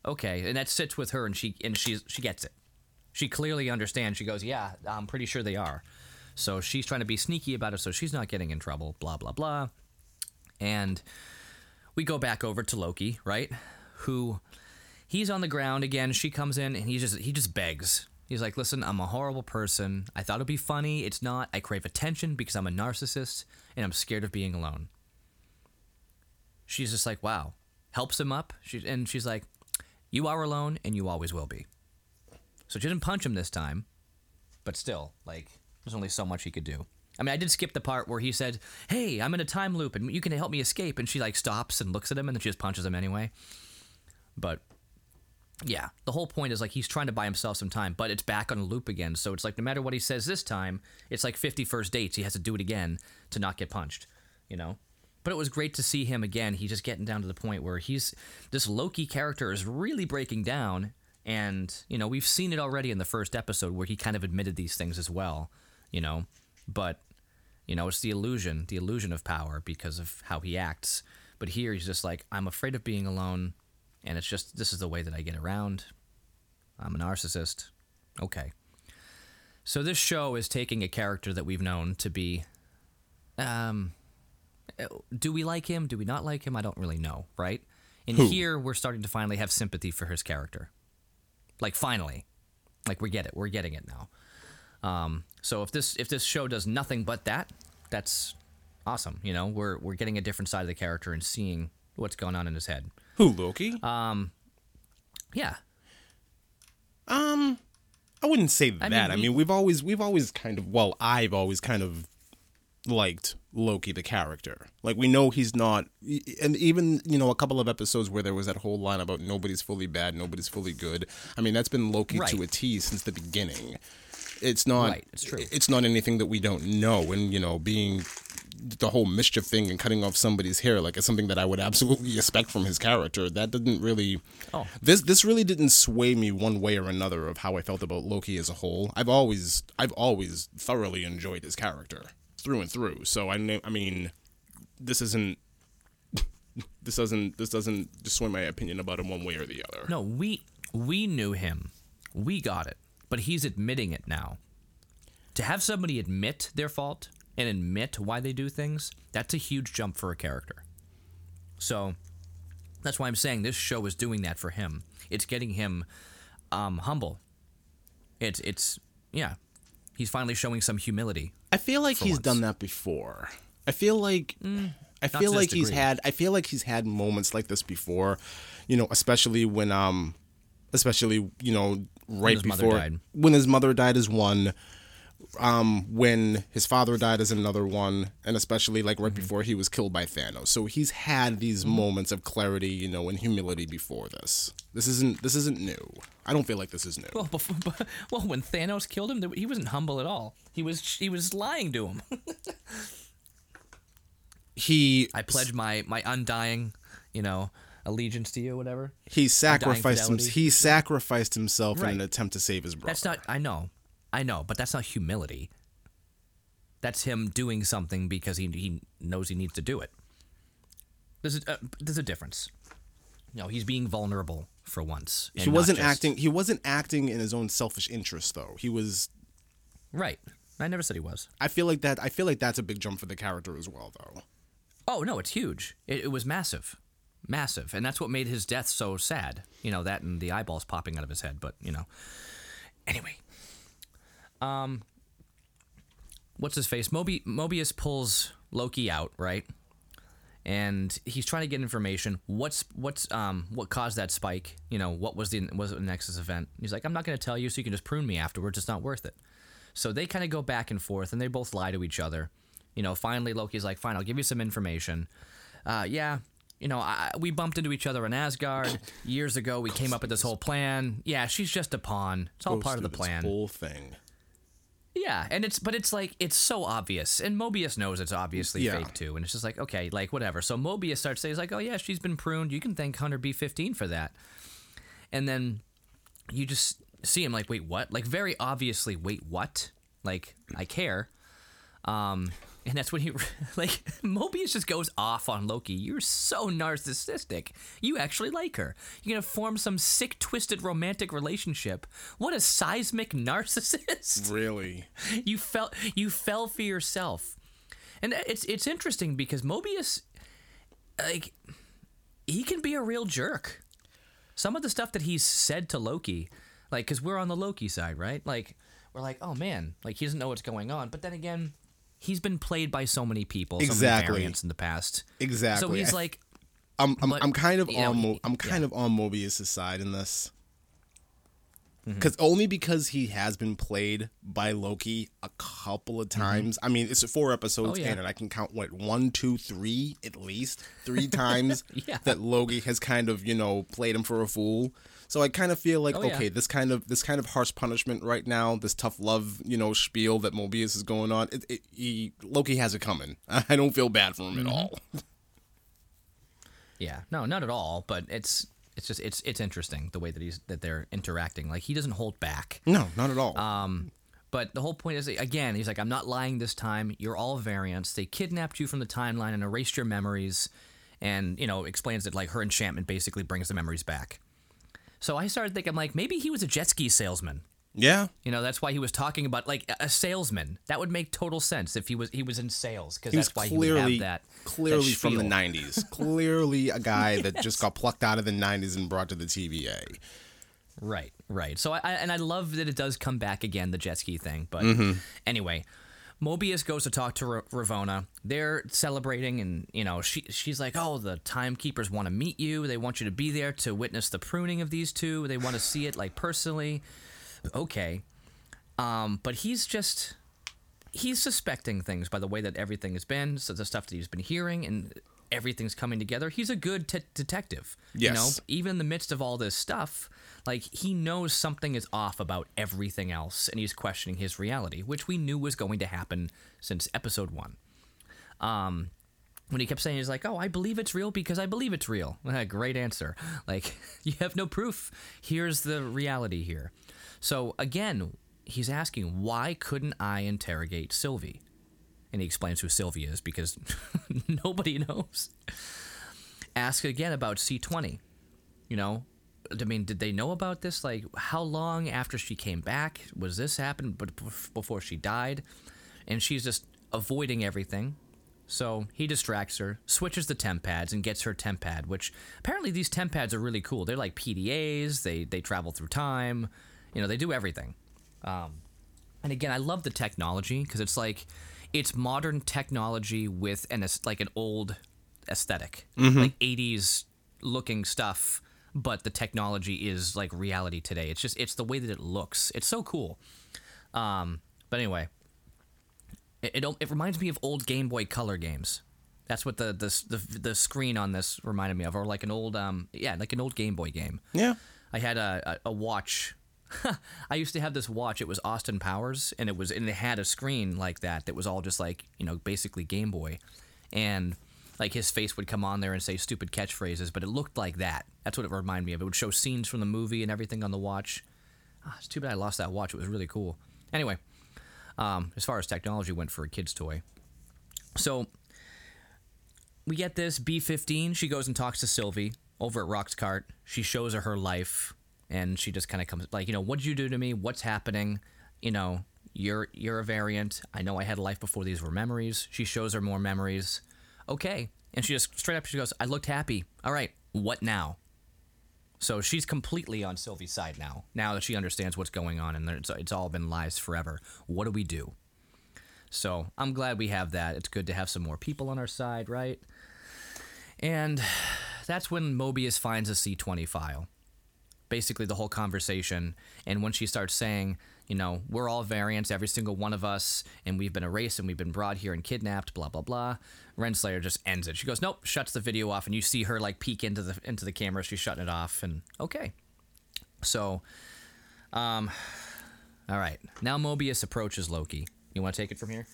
okay, and that sits with her, and she and she's she gets it. She clearly understands. She goes, yeah, I'm pretty sure they are. So she's trying to be sneaky about it, so she's not getting in trouble. Blah blah blah, and we go back over to Loki, right? Who he's on the ground again. She comes in and he just he just begs. He's like, "Listen, I'm a horrible person. I thought it'd be funny. It's not. I crave attention because I'm a narcissist and I'm scared of being alone." She's just like, "Wow." Helps him up. She and she's like, "You are alone and you always will be." So she didn't punch him this time, but still, like, there's only so much he could do. I mean, I did skip the part where he said, "Hey, I'm in a time loop and you can help me escape," and she like stops and looks at him and then she just punches him anyway. But yeah, the whole point is like he's trying to buy himself some time, but it's back on a loop again. So it's like no matter what he says this time, it's like 50 first dates. He has to do it again to not get punched, you know? But it was great to see him again. He's just getting down to the point where he's this Loki character is really breaking down. And, you know, we've seen it already in the first episode where he kind of admitted these things as well, you know? But, you know, it's the illusion, the illusion of power because of how he acts. But here he's just like, I'm afraid of being alone and it's just this is the way that I get around. I'm a narcissist. Okay. So this show is taking a character that we've known to be um do we like him? Do we not like him? I don't really know, right? And Who? here we're starting to finally have sympathy for his character. Like finally. Like we get it. We're getting it now. Um so if this if this show does nothing but that, that's awesome, you know? We're we're getting a different side of the character and seeing what's going on in his head. Who Loki? Um, Yeah. Um, I wouldn't say that. mean, I mean, we've always we've always kind of well, I've always kind of liked Loki the character. Like we know he's not, and even you know a couple of episodes where there was that whole line about nobody's fully bad, nobody's fully good. I mean, that's been Loki Right. to a T since the beginning. It's not. Right, it's true. It's not anything that we don't know, and you know, being the whole mischief thing and cutting off somebody's hair like it's something that I would absolutely expect from his character. That didn't really Oh. this this really didn't sway me one way or another of how I felt about Loki as a whole. I've always I've always thoroughly enjoyed his character through and through. So I I mean this isn't this doesn't this doesn't just sway my opinion about him one way or the other. No, we we knew him. We got it. But he's admitting it now. To have somebody admit their fault and admit why they do things, that's a huge jump for a character. So that's why I'm saying this show is doing that for him. It's getting him um, humble. It's it's yeah. He's finally showing some humility. I feel like he's once. done that before. I feel like I feel like he's had I feel like he's had moments like this before. You know, especially when um especially, you know, right his mother before died. when his mother died is one um when his father died is another one and especially like Mm-hmm. right before he was killed by Thanos. So he's had these moments of clarity, you know, and humility before this. This isn't this isn't new. I don't feel like this is new. Well, before, well, when Thanos killed him, he wasn't humble at all. He was he was lying to him. He I pledge my my undying, you know, allegiance to you, whatever. he sacrificed him, he sacrificed himself in an attempt to save his brother. That's not. I know, I know, but that's not humility. That's him doing something because he he knows he needs to do it. There's a, uh, there's a difference. No, he's being vulnerable for once. he wasn't just- acting he wasn't acting in his own selfish interest though he was right. I never said he was. i feel like that i feel like that's a big jump for the character as well though Oh no, it's huge. It, it was massive, massive, and that's what made his death so sad. You know that and the eyeballs popping out of his head. But you know, Anyway, um, what's his face? Mobi- Mobius pulls Loki out, right? And he's trying to get information. What's what's um what caused that spike? You know, what was the was it the Nexus event? He's like, I'm not going to tell you, so you can just prune me afterwards. It's not worth it. So they kind of go back and forth, and they both lie to each other. You know, finally Loki's like, fine, I'll give you some information. Uh, yeah, you know, I, we bumped into each other in Asgard years ago. We came up with this whole plan. Yeah, she's just a pawn. It's all part of the plan. Whole thing. Yeah, and it's but it's like it's so obvious, and Mobius knows it's obviously Yeah. fake too, and it's just like okay, like whatever. So Mobius starts saying, like, oh yeah, she's been pruned. You can thank Hunter B fifteen for that, and then you just see him like, wait, what? Like very obviously, wait, what? Like I care. Um, and that's when he like Mobius just goes off on Loki. You're so narcissistic. You actually like her. You're gonna form some sick, twisted romantic relationship. What a seismic narcissist Really. you fell you fell for yourself and it's it's interesting because mobius like he can be a real jerk some of the stuff that he's said to loki like because we're on the loki side right like we're like oh man like he doesn't know what's going on but then again he's been played by so many people so many Exactly. variants in the past Exactly. so he's I- like I'm I'm, But, I'm kind of you know, on Mo- I'm kind yeah. of on Mobius' side in this. Mm-hmm. Because only because he has been played by Loki a couple of times. I mean, it's four episodes Mm-hmm. Oh, yeah. in, and I can count what one, two, three, at least three times Yeah. that Loki has kind of you know played him for a fool. So I kind of feel like Oh, yeah. okay, this kind of this kind of harsh punishment right now, this tough love you know spiel that Mobius is going on. It, it, he, Loki has it coming. I don't feel bad for him Mm-hmm. at all. Yeah, no, not at all. But it's it's just it's it's interesting the way that he's that they're interacting. Like he doesn't hold back. No, not at all. Um, but the whole point is again, he's like, I'm not lying this time. You're all variants. They kidnapped you from the timeline and erased your memories, and you know explains that like her enchantment basically brings the memories back. So I started thinking like maybe he was a jet ski salesman. yeah. You know, that's why he was talking about like a- salesman. That would make total sense if he was he was in sales because that's why he would clearly have that clearly that from the 90s clearly a guy that just got plucked out of the 90s and brought to the tva Right, right. So I, I and I love that it does come back again, the jet ski thing. But Mm-hmm. anyway, Mobius goes to talk to R- Ravonna. They're celebrating, and you know she she's like, "Oh, the timekeepers want to meet you. They want you to be there to witness the pruning of these two. They want to see it like personally." Okay, um, but he's just he's suspecting things by the way that everything has been, so the stuff that he's been hearing, and everything's coming together. He's a good t- detective. You know, even in the midst of all this stuff, like he knows something is off about everything else, and he's questioning his reality, which we knew was going to happen since episode one. Um, when he kept saying he's like, "Oh, I believe it's real because I believe it's real." Great answer. Like you have no proof. Here's the reality here. So again, he's asking, why couldn't I interrogate Sylvie? And he explains who Sylvie is because nobody knows. Ask again about C20. You know, I mean, did they know about this? Like, how long after she came back was this happen? But before she died, and she's just avoiding everything. So he distracts her, switches the temp pads, and gets her temp pad. Which apparently these temp pads are really cool. They're like PDAs. They they travel through time. You know, they do everything. Um, and again, I love the technology because it's like it's modern technology with an like an old esthetic like 80s looking stuff, but the technology is like reality today. It's just it's the way that it looks. It's so cool. Um, but anyway, it, it it reminds me of old Game Boy Color games. That's what the the the, the screen on this reminded me of, or like an old um yeah like an old Game Boy game. Yeah. I had a, a, a watch. I used to have this watch. It was Austin Powers, and it was and it had a screen like that that was all just like you know basically Game Boy, and like his face would come on there and say stupid catchphrases, but it looked like that. That's what it reminded me of. It would show scenes from the movie and everything on the watch. Ah, it's too bad I lost that watch. It was really cool. Anyway, um, as far as technology went for a kid's toy, so we get this B15. She goes and talks to Sylvie over at Roxxcart. She shows her her life, and she just kind of comes like, you know, what did you do to me? What's happening? You know, you're you're a variant. I know I had a life before these were memories. She shows her more memories. Okay, and she just straight up she goes, I looked happy. All right, what now? So she's completely on Sylvie's side now. Now that she understands what's going on and it's, it's all been lies forever. What do we do? So I'm glad we have that. It's good to have some more people on our side, right? And that's when Mobius finds a C20 file. Basically, the whole conversation. And when she starts saying, you know, we're all variants, every single one of us, and we've been erased and we've been brought here and kidnapped, blah blah blah. Renslayer just ends it. She goes, nope, shuts the video off, and you see her like peek into the into the camera. She's shutting it off, and okay. So, um, all right. Now Mobius approaches Loki. You want to take it from here?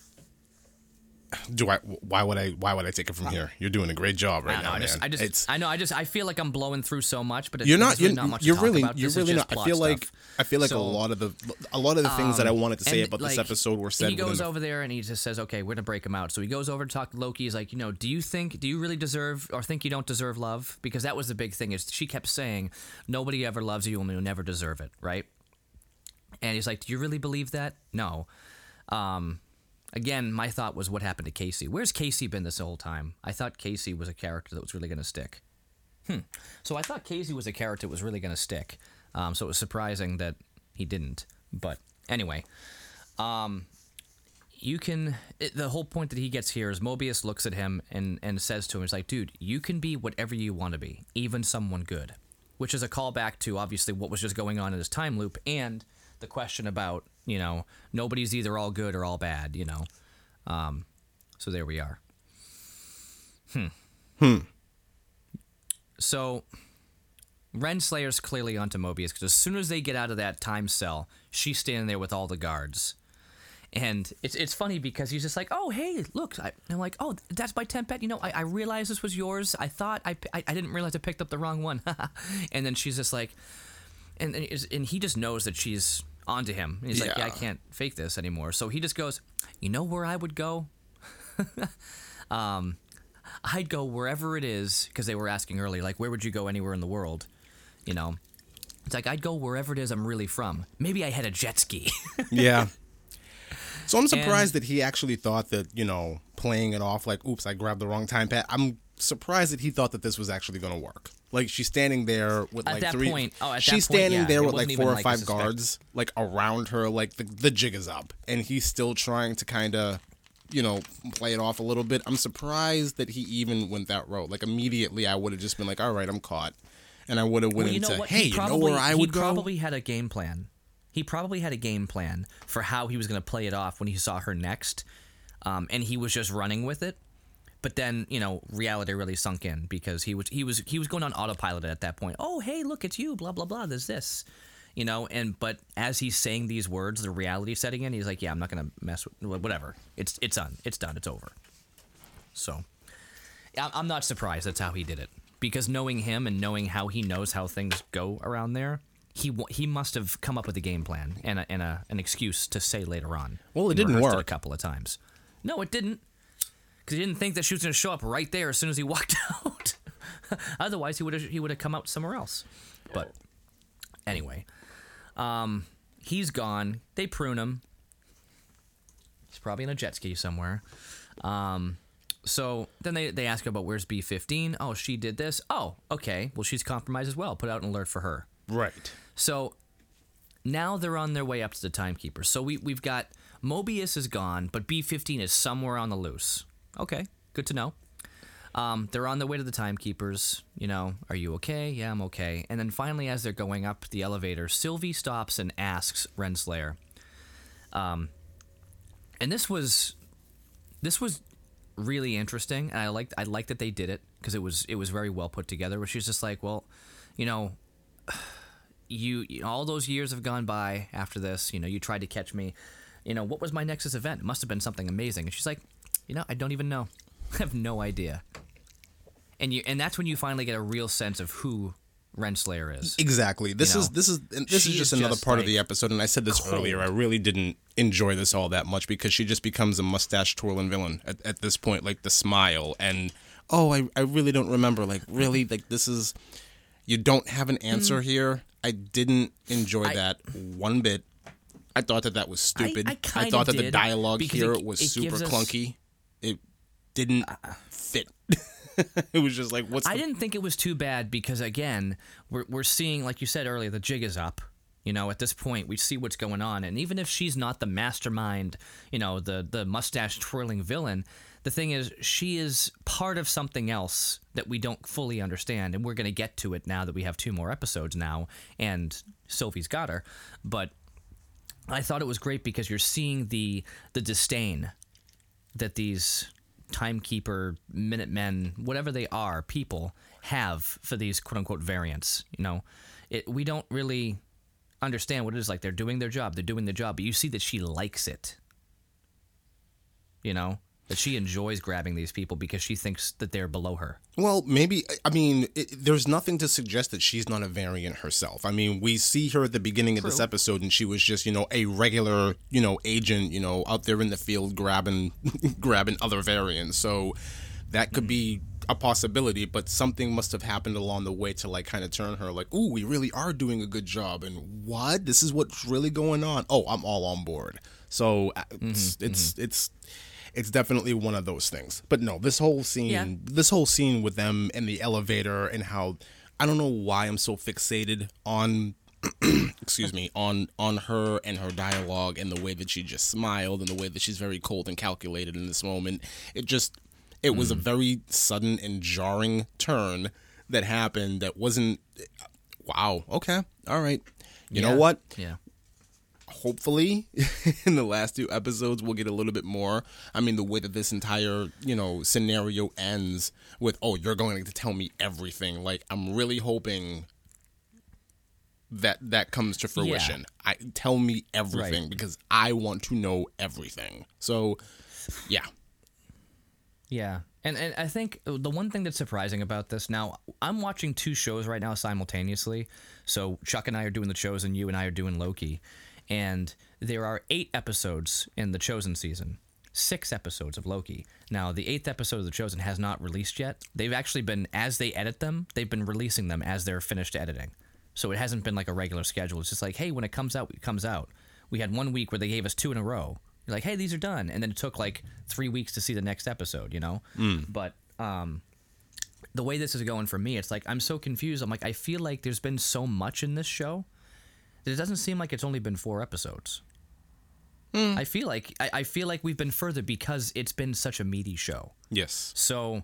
Do I? Why would I? Why would I take it from here? You're doing a great job right I know. now, I man. just, I just, it's, I know. I just, I feel like I'm blowing through so much, but it's, you're not. really You're, not much you're really. about. You're really not. I feel like. stuff. I feel like So, a lot of the a lot of the things that I wanted to say about this episode were said. He goes the- over there and he just says, "Okay, we're gonna break him out." So he goes over to talk to Loki. He's like, "You know, do you think, do you really deserve, or think you don't deserve love? Because that was the big thing. Is she kept saying, nobody ever loves you and you'll never deserve it, right?" And he's like, "Do you really believe that? No." Um, again, my thought was, what happened to Casey? Where's Casey been this whole time? I thought Casey was a character that was really gonna stick. Hmm. So I thought Casey was a character that was really gonna stick. Um, so it was surprising that he didn't. But anyway, um, you can. It, the whole point that he gets here is Mobius looks at him and and says to him, "He's like, dude, you can be whatever you want to be, even someone good," which is a callback to obviously what was just going on in his time loop and the question about you know nobody's either all good or all bad, you know. Um, so there we are. Hmm. Hmm. So Renslayer's clearly onto Mobius because as soon as they get out of that time cell, she's standing there with all the guards. And it's it's funny because he's just like, oh hey, look, I, I'm like, oh that's my temp pad. You know, I, I realized this was yours. I thought I, I I didn't realize I picked up the wrong one. and then she's just like, and and, and he just knows that she's onto him. He's like, yeah, I can't fake this anymore. So he just goes, you know where I would go? um, I'd go wherever it is because they were asking earlier, like, where would you go anywhere in the world? You know, it's like I'd go wherever it is I'm really from. Maybe I had a jet ski. Yeah. So I'm surprised that he actually thought that, you know, playing it off like, oops, I grabbed the wrong time pad. I'm surprised that he thought that this was actually going to work. Like she's standing there with At like that three. point- oh, at that she's point, standing yeah, there with like four or like five guards like around her. Like the the jig is up, and he's still trying to kind of, you know, play it off a little bit. I'm surprised that he even went that route. Like immediately, I would have just been like, all right, I'm caught, and I would have went Well, you into, what? hey, He you know where I would go? probably had a game plan. He probably had a game plan for how he was going to play it off when he saw her next, um, and he was just running with it. But then, you know, reality really sunk in because he was he was he was going on autopilot at that point. Oh, hey, look, it's you. Blah blah blah. There's this, you know. And but as he's saying these words, the reality setting in. He's like, yeah, I'm not gonna mess with whatever. It's it's done. It's done. It's over. So, I'm not surprised that's how he did it because knowing him and knowing how he knows how things go around there, he he must have come up with a game plan and a, and a, an excuse to say later on. Well, it didn't work. a couple of times. No, it didn't. Didn't think that she was going to show up right there as soon as he walked out. Otherwise, he would have he would have come out somewhere else. But anyway, um, he's gone. They prune him. He's probably in a jet ski somewhere. Um, so then they, they ask about where's B15. Oh, she did this. Oh, okay. Well, she's compromised as well. Put out an alert for her. right. So now they're on their way up to the timekeeper. So we, we've got Mobius is gone, but B15 is somewhere on the loose. Okay, good to know. Um, they're on their way to the timekeepers. You know, are you okay? Yeah, I'm okay. And then finally, as they're going up the elevator, Sylvie stops and asks Renslayer. Um, and this was, this was really interesting, and I liked I liked that they did it because it was it was very well put together. Where she's just like, well, you know, you you- all those years have gone by after this. You know, you tried to catch me. You know, what was my Nexus event? It must have been something amazing. And she's like, you know, I don't even know. I have no idea. And you and that's when you finally get a real sense of who Renslayer is. Exactly. This You is know, this is this she is just is another just, part of the episode, and I said this earlier. I really didn't enjoy this all that much because she just becomes a mustache twirling villain at, at this point. Like the smile and oh, I I really don't remember. Like really, like this is you don't have an answer mm. here. I didn't enjoy that one bit. I thought that that was stupid. I kinda thought that the dialogue here it- was it super us- clunky. Didn't uh, fit. it was just like, what's I the didn't think it was too bad because again, we're we're seeing like you said earlier, the jig is up. You know, at this point, we see what's going on, and even if she's not the mastermind, you know, the the mustache twirling villain, the thing is, she is part of something else that we don't fully understand, and we're going to get to it now that we have two more episodes now, and Sophie's got her. But I thought it was great because you're seeing the the disdain that these timekeeper minutemen whatever they are people have for these quote unquote variants you know? It, we don't really understand what it is like they're doing their job they're doing the job but you see that she likes it. You know that she enjoys grabbing these people because she thinks that they're below her Well, maybe. I mean, it, there's nothing to suggest that she's not a variant herself. I mean, we see her at the beginning of this episode, and she was just, you know, a regular, you know, agent, you know, out there in the field grabbing, grabbing other variants. So that could be mm-hmm. a possibility, but something must have happened along the way to like kind of turn her like, "Ooh, we really are doing a good job." And what? This is what's really going on. Oh, I'm all on board. So uh, it's mm-hmm. it's mm-hmm. it's it's definitely one of those things. But no, this whole scene, Yeah. this whole scene with them in the elevator and how I don't know why I'm so fixated on excuse me, on on her and her dialogue and the way that she just smiled and the way that she's very cold and calculated in this moment. It just it was a mm. very sudden and jarring turn that happened that wasn't wow, okay. All right. You know what? yeah hopefully in the last two episodes we'll get a little bit more. I mean the way that this entire you know scenario ends with oh you're going to tell me everything. Like i'm really hoping that that comes to fruition. I tell me everything Right. because i want to know everything. So yeah. Yeah, and and I think the one thing that's surprising about this now, I'm watching two shows right now simultaneously. So Chuck and I are doing the Chosen, you and I are doing Loki, and there are eight episodes in the Chosen season. Six episodes of Loki. Now, the eighth episode of The Chosen has not released yet. They've actually been, as they edit them, they've been releasing them as they're finished editing. So it hasn't been like a regular schedule. It's just like, hey, when it comes out, it comes out. We had one week where they gave us two in a row. You're like, hey, these are done, and then it took like three weeks to see the next episode. You know, but um, the way this is going for me, it's like I'm so confused. I'm like, I feel like there's been so much in this show it doesn't seem like it's only been four episodes. Hmm. I feel like I, I feel like we've been further because it's been such a meaty show. yes So,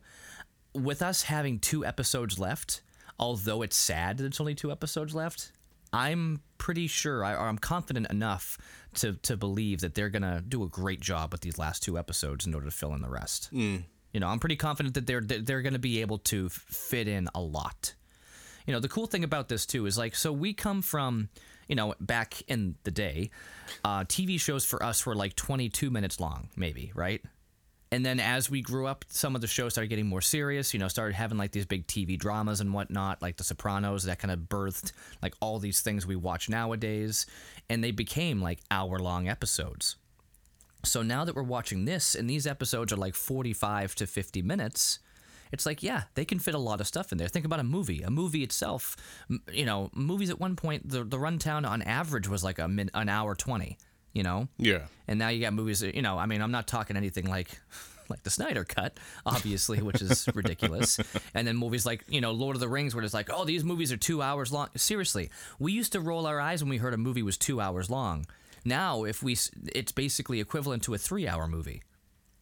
with us having two episodes left, although it's sad that it's only two episodes left, I'm pretty sure, I, I'm confident enough to to believe that they're gonna do a great job with these last two episodes in order to fill in the rest. Hmm. You know, I'm pretty confident that they're that they're gonna be able to f- fit in a lot. You know, the cool thing about this too is like, so we come from, you know, back in the day, uh, TV shows for us were like 22 minutes long, maybe, right? And then as we grew up, some of the shows started getting more serious, you know, started having like these big TV dramas and whatnot, like The Sopranos, that kind of birthed like all these things we watch nowadays. And they became like hour long episodes. So now that we're watching this and these episodes are like 45 to 50 minutes, it's like, yeah, they can fit a lot of stuff in there. Think about a movie. A movie itself, you know, movies at one point, the, the rundown on average was like a min, an hour 20, you know? yeah And now you got movies that, you know, I mean, I'm not talking anything like like the Snyder cut, obviously, which is ridiculous. And then movies like, you know, Lord of the Rings where it's like, "Oh, these movies are 2 hours long." Seriously, we used to roll our eyes when we heard a movie was 2 hours long. Now, if we it's basically equivalent to a 3-hour movie.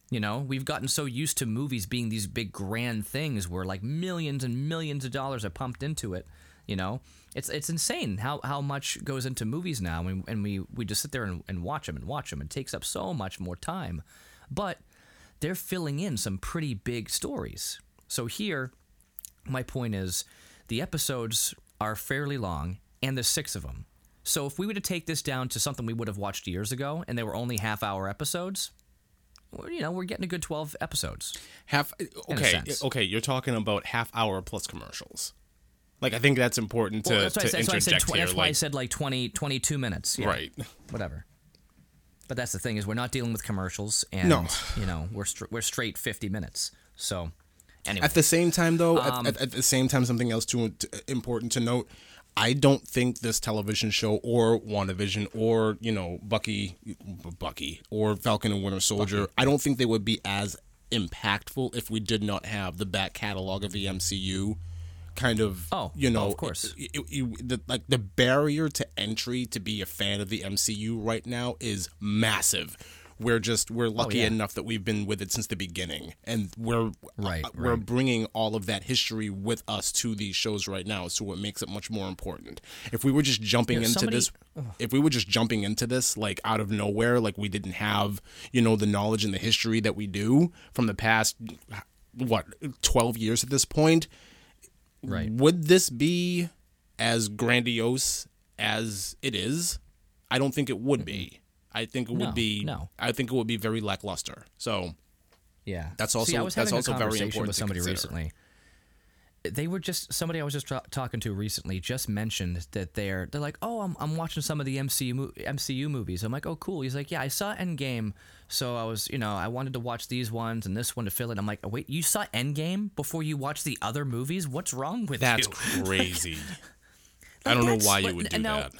You know, we've gotten so used to movies being these big grand things where like millions and millions of dollars are pumped into it. You know, it's it's insane how, how much goes into movies now, and, and we, we just sit there and, and watch them and watch them. It takes up so much more time, but they're filling in some pretty big stories. So here, my point is, the episodes are fairly long, and there's six of them. So if we were to take this down to something we would have watched years ago, and they were only half-hour episodes, well, you know, we're getting a good 12 episodes. half okay okay you're talking about half hour plus commercials like i think that's important to, Well, that's why, I to said, that's why I said, tw- here that's why I like, said like 20, 22 minutes. Yeah, right Whatever. But that's the thing is we're not dealing with commercials, and No. you know we're str- we're straight fifty minutes. So anyway, At the same time, though, Um, at, at, at the same time, something else too t- important to note. I don't think this television show or WandaVision or you know Bucky, Bucky or Falcon and Winter Soldier. I don't think they would be as impactful if we did not have the back catalog of the MCU kind of Oh, you know oh, of course. it- it- it- the, like the barrier to entry to be a fan of the MCU right now is massive we're just we're lucky Oh, yeah. enough that we've been with it since the beginning and we're Right, uh, we're right. bringing all of that history with us to these shows right now so it makes it much more important if we were just jumping into somebody- this if we were just jumping into this like out of nowhere like we didn't have you know the knowledge and the history that we do from the past what 12 years at this point Right. would this be as grandiose as it is i don't think it would be i think it would No, be no. i think it would be very lackluster so Yeah, That's See, also- I was that's also very important with to somebody recently. They were just somebody I was just tra- talking to recently just mentioned that they're they're like, oh, I'm, I'm watching some of the MCU MCU movies. I'm like, oh, cool. He's like, yeah, I saw Endgame, so I was you know I wanted to watch these ones and this one to fill it. I'm like, oh, wait, you saw Endgame before you watched the other movies? What's wrong with that? that's you? crazy i Like, don't know why you would do now- that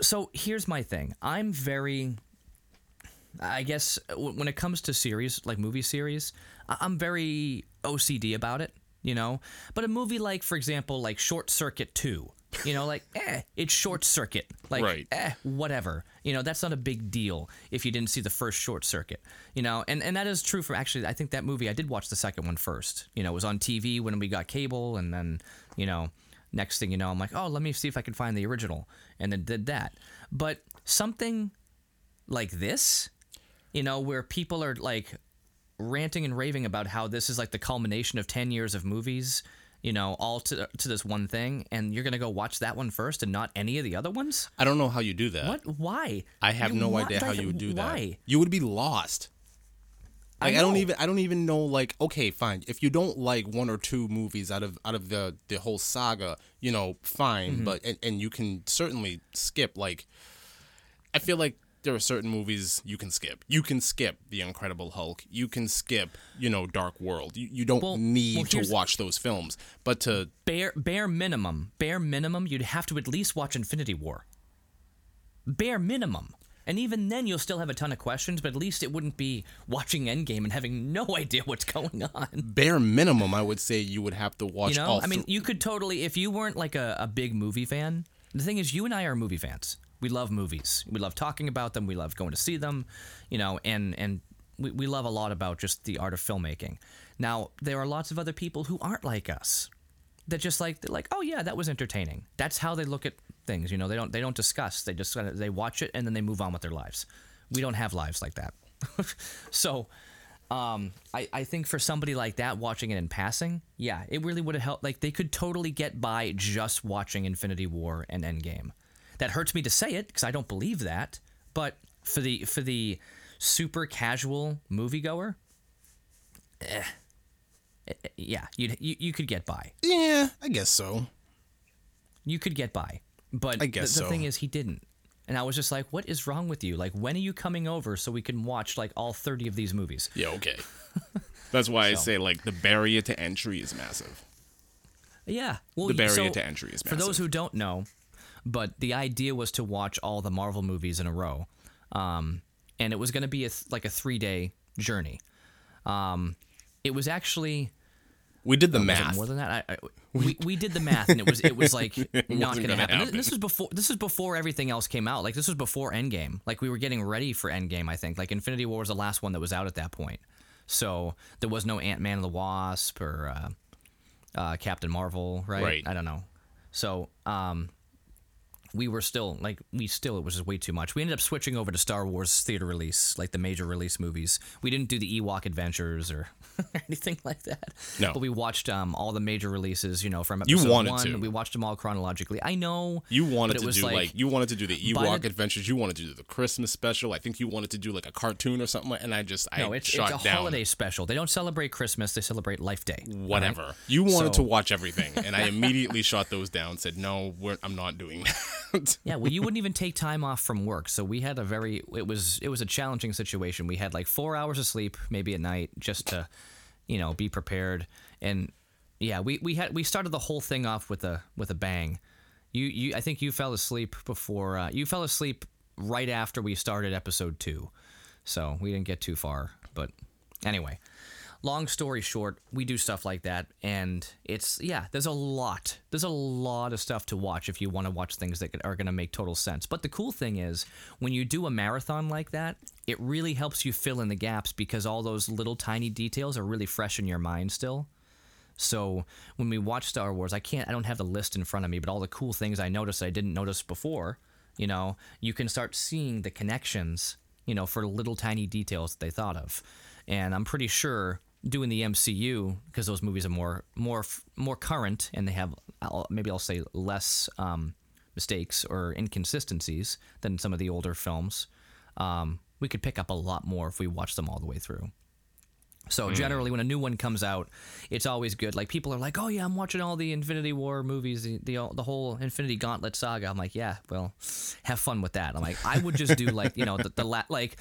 so here's my thing. I'm very, I guess, when it comes to series like movie series, I'm very OCD about it. You know, but a movie like, for example, like Short Circuit Two. You know, like, eh, it's Short Circuit. Like, Right. eh, whatever. You know, that's not a big deal if you didn't see the first Short Circuit. You know, and, and that is true for actually, I think that movie, I did watch the second one first. You know, it was on TV when we got cable, and then, you know, next thing you know, I'm like, oh, let me see if I can find the original. And then did that. But something like this, you know, where people are like ranting and raving about how this is like the culmination of 10 years of movies, you know, all to, to this one thing, and you're going to go watch that one first and not any of the other ones? i don't know how you do that What? Why? i have You- no idea how you would do that Why? you would be lost Like, I, don't even I don't even know like okay fine if you don't like one or two movies out of out of the the whole saga you know fine Mm-hmm. but and, and you can certainly skip like I feel like there are certain movies you can skip you can skip the Incredible Hulk you can skip you know Dark World you, you don't Well- need well, to watch those films but to bare bare minimum, bare minimum, you'd have to at least watch Infinity War. Bare minimum. And even then, you'll still have a ton of questions, but at least it wouldn't be watching Endgame and having no idea what's going on. bare minimum I would say you would have to watch You know, I mean, th- you could totally, if you weren't like a, a big movie fan. The thing is, you and I are movie fans. We love movies. We love talking about them. We love going to see them. You know, and and we, we love a lot about just the art of filmmaking. Now, there are lots of other people who aren't like us. That just like they're like, oh yeah, that was entertaining. That's how they look at things. You know, they don't they don't discuss. They just they watch it and then they move on with their lives. We don't have lives like that. so, um, I, I think for somebody like that watching it in passing, yeah, it really would have helped. Like they could totally get by just watching Infinity War and Endgame. That hurts me to say it because I don't believe that. But for the for the super casual moviegoer, eh, yeah, you'd, you you could get by. yeah I guess so You could get by. But I guess the, the so. thing is, he didn't. And I was just like, what is wrong with you? Like, when are you coming over so we can watch like all 30 of these movies? yeah okay that's why I say like the barrier to entry is massive Yeah. Well, the barrier so, to entry is massive. For those who don't know, but the idea was to watch all the Marvel movies in a row, um, and it was going to be a th- like a three day journey. Um, it was actually we did the it math more than that. I, I, we, we did the math, and it was it was like not wasn't going to happen. happen. This was before this was before everything else came out. Like this was before Endgame. Like we were getting ready for Endgame. I think like Infinity War was the last one that was out at that point. So there was no Ant Man and the Wasp or uh, uh, Captain Marvel, right? Right. I don't know. So um, we were still like we still it was just way too much. We ended up switching over to Star Wars theater release, like the major release movies. We didn't do the Ewok Adventures or anything like that. No. but we watched um, all the major releases. You know, from You episode wanted one. to. We watched them all chronologically. I know You wanted to was do like, you wanted to do the Ewok the- adventures. You wanted to do the Christmas special. I think you wanted to do like a cartoon or something. like- And I just I no, it's, shot it's a down. holiday special. They don't celebrate Christmas. They celebrate Life Day. all right? Whatever. You wanted So- to watch everything, and I immediately shot those down. Said no, we're, I'm not doing that. Yeah, well, you wouldn't even take time off from work, so we had a very it was it was a challenging situation. We had like four hours of sleep, maybe at night, just to, you know, be prepared. And yeah, we, we had we started the whole thing off with a with a bang. You you I think you fell asleep before uh, you fell asleep right after we started episode two, so we didn't get too far. But Anyway, long story short, we do stuff like that, and it's yeah, there's a lot, there's a lot of stuff to watch if you want to watch things that are going to make total sense. But the cool thing is, when you do a marathon like that, it really helps you fill in the gaps because all those little tiny details are really fresh in your mind still. So when we watch Star Wars, I can't, I don't have the list in front of me, but all the cool things I noticed I didn't notice before, you know, you can start seeing the connections, you know, for little tiny details that they thought of. And I'm pretty sure doing the MCU because those movies are more more more current and they have maybe I'll say less um, mistakes or inconsistencies than some of the older films. Um, we could pick up a lot more if we watch them all the way through. So hmm. generally, when a new one comes out, it's always good. Like people are like, "Oh yeah, I'm watching all the Infinity War movies, the the, the whole Infinity Gauntlet saga." I'm like, "Yeah, well, have fun with that." I'm like, I would just do like you know the, the la- like,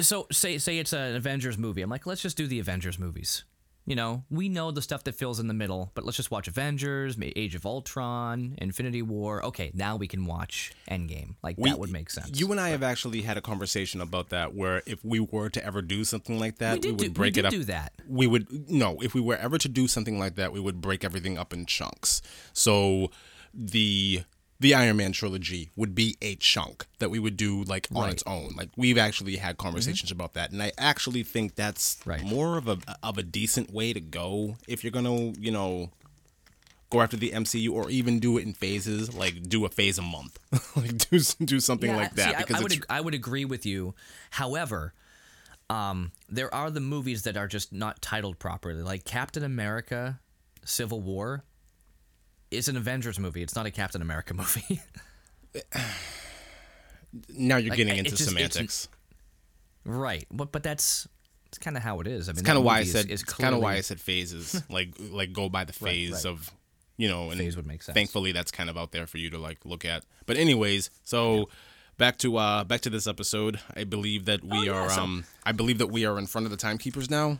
so say say it's an Avengers movie. I'm like, let's just do the Avengers movies. You know, we know the stuff that fills in the middle, but let's just watch Avengers, Age of Ultron, Infinity War. Okay, now we can watch Endgame. Like that would make sense. You and I have actually had a conversation about that, where if we were to ever do something like that, we, did would do, break we it up. do that. We would no, if we were ever to do something like that, we would break everything up in chunks. So the the Iron Man trilogy would be a chunk that we would do like on Right. Mm-hmm. its own. Like we've actually had conversations about that, and I actually think that's Right. more of a of a decent way to go if you're gonna you know go after the MCU or even do it in phases. Like do a phase a month, like do do something Yeah, like that see, I- because I, would ag- I would agree with you. However, um, there are the movies that are just not titled properly, like Captain America: Civil War. Is an Avengers movie. It's not a Captain America movie. now you're getting into just- semantics. right. But but that's it's kind of how it is. I mean, It's kind of why I is- said is it's kind of why I said phases. like like go by the phase right. of you know and Phase would make sense. Thankfully, that's kind of out there for you to like look at. But anyways, so. Back to uh back to this episode. I believe that we Oh, yeah, are so- um I believe that we are in front of the timekeepers now.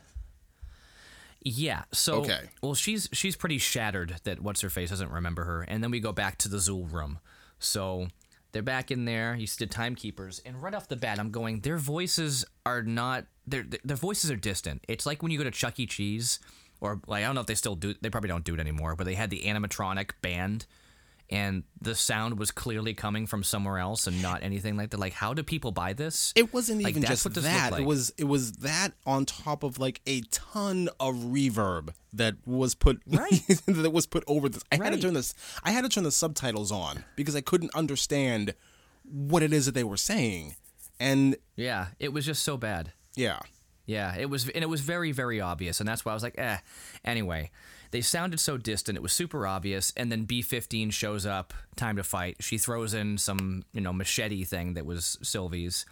Yeah. So Okay. well, she's she's pretty shattered that what's her face doesn't remember her, and then we go back to the Zuul room. So they're back in there. You see the timekeepers, and right off the bat, I'm going. Their voices are not. Their their voices are distant. It's like when you go to Chuck E. Cheese, or like I don't know if they still do. They probably don't do it anymore. But they had the animatronic band. And the sound was clearly coming from somewhere else and not anything like that. Like, how do people buy this? It wasn't Like, even just that. like. It was it was that on top of like a ton of reverb that was put Right. that was put over this. I had to turn this I had to turn the subtitles on because I couldn't understand what it is that they were saying. And yeah, it was just so bad. yeah. Yeah, it was, and it was very, very obvious, and that's why I was like, eh. Anyway, they sounded so distant; it was super obvious. And then B fifteen shows up, time to fight. She throws in some, you know, machete thing that was Sylvie's.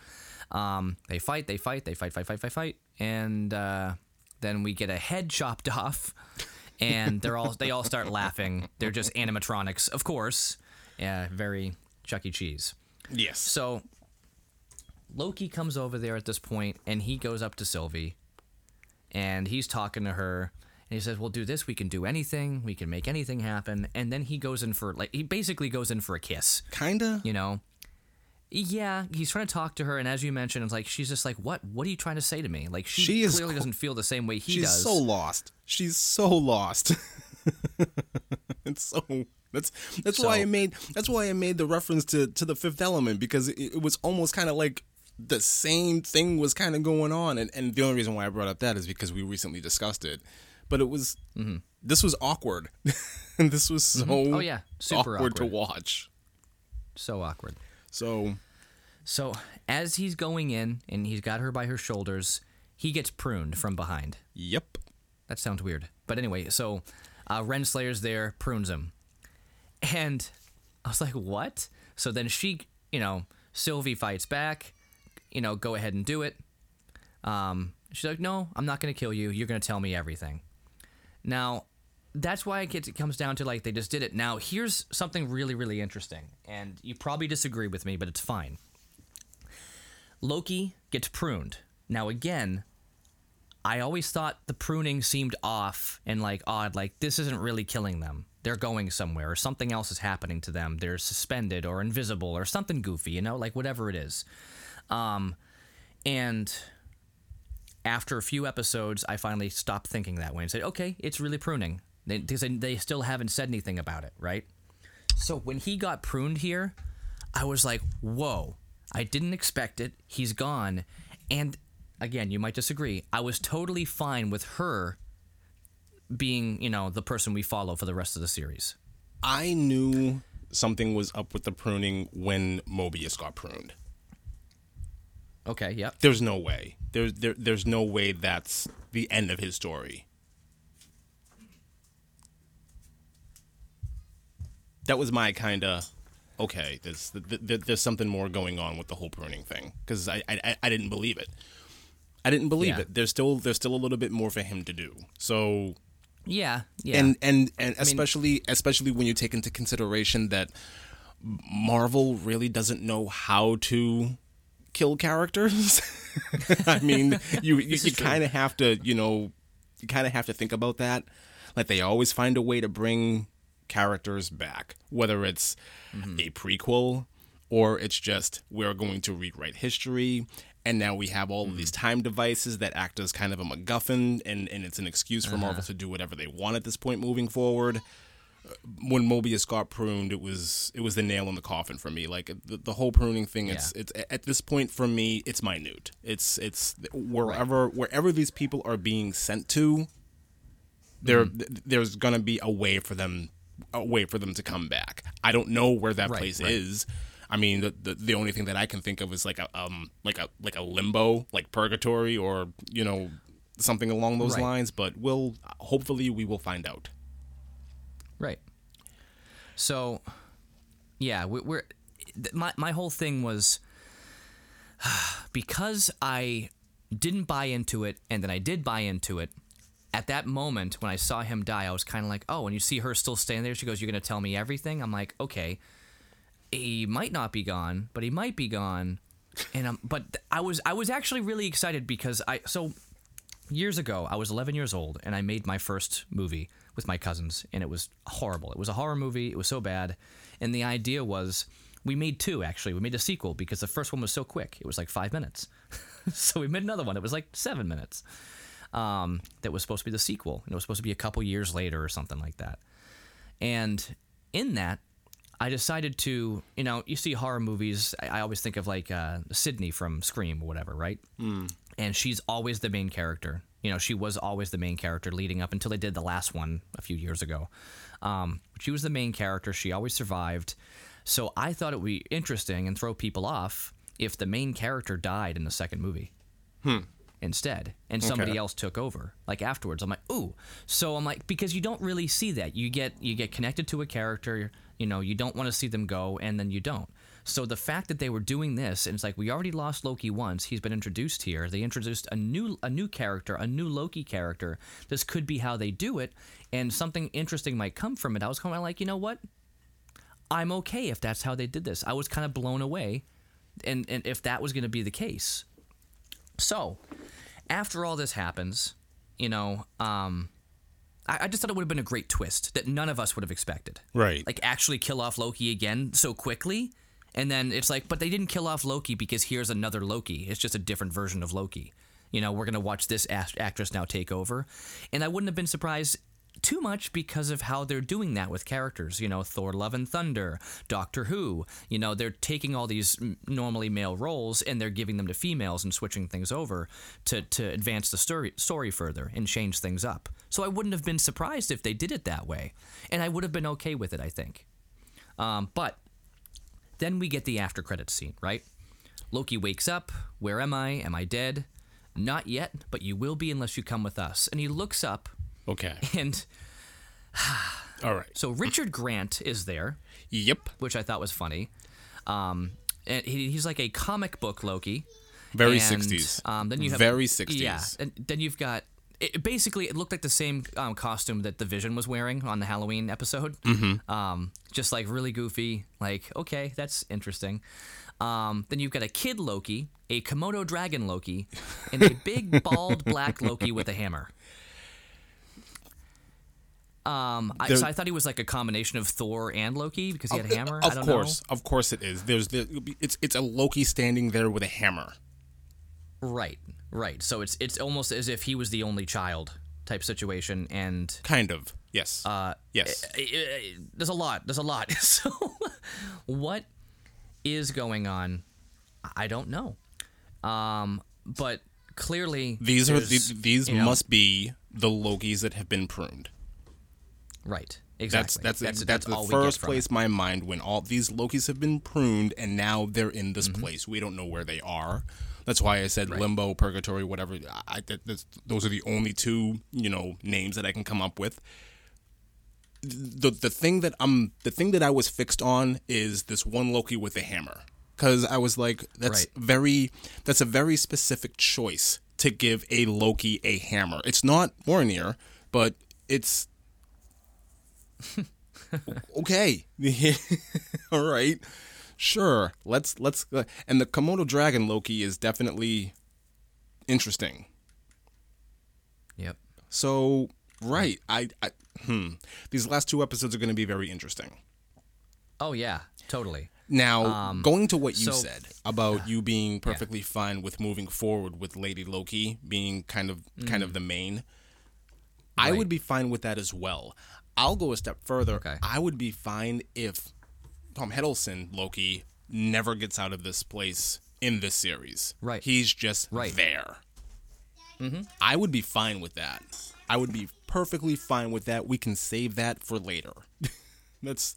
Um, they fight, they fight, they fight, fight, fight, fight, fight, and uh, then we get a head chopped off, and they're all they all start laughing. They're just animatronics, of course. Yeah, very Chuck E. Cheese. Yes. So Loki comes over there at this point and he goes up to Sylvie and he's talking to her and he says, We'll do this, we can do anything, we can make anything happen. And then he goes in for like he basically goes in for a kiss, Kinda. you know? Yeah, he's trying to talk to her, and as you mentioned, it's like she's just like, "What? What are you trying to say to me?" Like she, She clearly co- doesn't feel the same way he She's does. She's so lost. She's so lost. it's so that's that's why I made that's why I made the reference to to the Fifth Element because it, it was almost kind of like the same thing was kind of going on, and and the only reason why I brought up that is because we recently discussed it, but it was this was awkward, and this was so Oh, yeah. Super awkward to watch. so awkward. So So as he's going in and he's got her by her shoulders, he gets pruned from behind. yep, That sounds weird. But anyway, so uh, Renslayer's there, prunes him. And I was like, what? So then she, you know, Sylvie fights back, you know, go ahead and do it. Um, she's like, no, I'm not going to kill you. You're going to tell me everything. Now, that's why it, comes down to like they just did it. Now, here's something really, really interesting. And you probably disagree with me, but it's fine. Loki gets pruned. Now, again, I always thought the pruning seemed off and like odd, like this isn't really killing them. They're going somewhere, or something else is happening to them. They're suspended or invisible or something goofy, you know, like whatever it is. Um, and after a few episodes, I finally stopped thinking that way and said, okay, it's really pruning. They, because they, they still haven't said anything about it, right? So when he got pruned here, I was like, whoa, I didn't expect it. He's gone. And again, you might disagree. I was totally fine with her being, you know, the person we follow for the rest of the series. I knew something was up with the pruning when Mobius got pruned. Okay, yep. There's no way. There's there, there's no way that's the end of his story. That was my kind of okay. There's th- there's something more going on with the whole pruning thing because I, I I didn't believe it. I didn't believe Yeah. it. There's still there's still a little bit more for him to do. So Yeah, yeah. and and and especially especially when you take into consideration that Marvel really doesn't know how to kill characters. I mean, you you, you kind of have to, you know, you kind of have to think about that. Like they always find a way to bring characters back, whether it's a prequel or it's just we're going to rewrite history. And now we have all of these time devices that act as kind of a MacGuffin, and, and it's an excuse for Marvel to do whatever they want at this point moving forward when Mobius got pruned, it was it was the nail in the coffin for me. Like the, the whole pruning thing, it's it's at this point for me, it's minute. It's it's wherever wherever these people are being sent to, there Mm-hmm. th- there's gonna be a way for them a way for them to come back. I don't know where that Right, place right. is. I mean, the, the the only thing that I can think of is like a um like a like a limbo, like purgatory, or you know something along those Right. lines. But we'll hopefully we will find out. So, yeah, we, we're my my whole thing was because I didn't buy into it, and then I did buy into it. At that moment, when I saw him die, I was kind of like, "Oh!" And you see her still standing there. She goes, "You're gonna tell me everything?" I'm like, "Okay." He might not be gone, but he might be gone. And um, but I was I was actually really excited because I so years ago, I was 11 years old and I made my first movie with my cousins, and it was horrible. It was a horror movie. It was so bad, and the idea was we made two actually. We made a sequel because the first one was so quick. It was like five minutes, so we made another one. It was like seven minutes. Um, that was supposed to be the sequel, and it was supposed to be a couple years later or something like that. And in that, I decided to, you know, you see horror movies. I, I always think of like uh, Sydney from Scream or whatever, right? and she's always the main character. You know, she was always the main character leading up until they did the last one a few years ago. Um, she was the main character. She always survived. So I thought it would be interesting and throw people off if the main character died in the second movie instead and somebody Okay. else took over like afterwards i'm like ooh so i'm like because you don't really see that you get you get connected to a character you know you don't want to see them go and then you don't so the fact that they were doing this and it's like we already lost loki once he's been introduced here they introduced a new a new character a new loki character this could be how they do it and something interesting might come from it i was kind of like you know what i'm okay if that's how they did this i was kind of blown away and and if that was going to be the case so, after all this happens, you know, um, I, I just thought it would have been a great twist that none of us would have expected. Right. Like, actually kill off Loki again so quickly. And then it's like, but they didn't kill off Loki because here's another Loki. It's just a different version of Loki. You know, we're going to watch this act- actress now take over. And I wouldn't have been surprised too much because of how they're doing that with characters. You know, Thor, Love and Thunder, Doctor Who. You know, they're taking all these normally male roles and they're giving them to females and switching things over to, to advance the story, story further and change things up. So I wouldn't have been surprised if they did it that way. And I would have been okay with it, I think. Um, but then we get the after credits scene, right? Loki wakes up. Where am I? Am I dead? Not yet, but you will be unless you come with us. And he looks up, Okay. and All right. so Richard Grant is there, Yep. which I thought was funny. Um, and he, he's like a comic book Loki. Very 60s. Um, then you have Very 60s. Yeah, and then you've got. It, basically, it looked like the same um, costume that the Vision was wearing on the Halloween episode. Mm-hmm. Um, just like really goofy. Like, okay, that's interesting. Um, then you've got a kid Loki, a Komodo dragon Loki, and a big bald black Loki with a hammer. Um, I, so I thought he was like a combination of Thor and Loki because he had a hammer. I Of course, of course it is. There's the it's it's a Loki standing there with a hammer. right? Right. So it's it's almost as if he was the only child type situation, and Kind of. Yes. uh, yes. eh, eh, eh, there's a lot. There's a lot. So, what is going on? I don't know. Um, but clearly these are the, these you know- must be the Lokis that have been pruned. right. That's Exactly. that's that's, the all we get first from it. place my mind when all these Lokis have been pruned and now they're in this Mm-hmm. place. We don't know where they are. That's why I said limbo, purgatory, whatever. I, that, those are the only two you know names that I can come up with. The the thing that I'm the thing that I was fixed on is this one Loki with a hammer because I was like that's Right. very that's a very specific choice to give a Loki a hammer. It's not Mjolnir, but it's okay. All right. Sure. Let's let's uh, and the Komodo dragon Loki is definitely interesting. Yep. So, right. I, I hmm. These last two episodes are going to be very interesting. Oh yeah. Totally. Now, going to what you so- said about you being perfectly fine with moving forward with Lady Loki being kind of kind of the main, I would be fine with that as well. I'll go a step further. Okay. I would be fine if Tom Hiddleston Loki never gets out of this place in this series. Right. He's just Right. there. Mm-hmm. I would be fine with that. I would be perfectly fine with that. We can save that for later. That's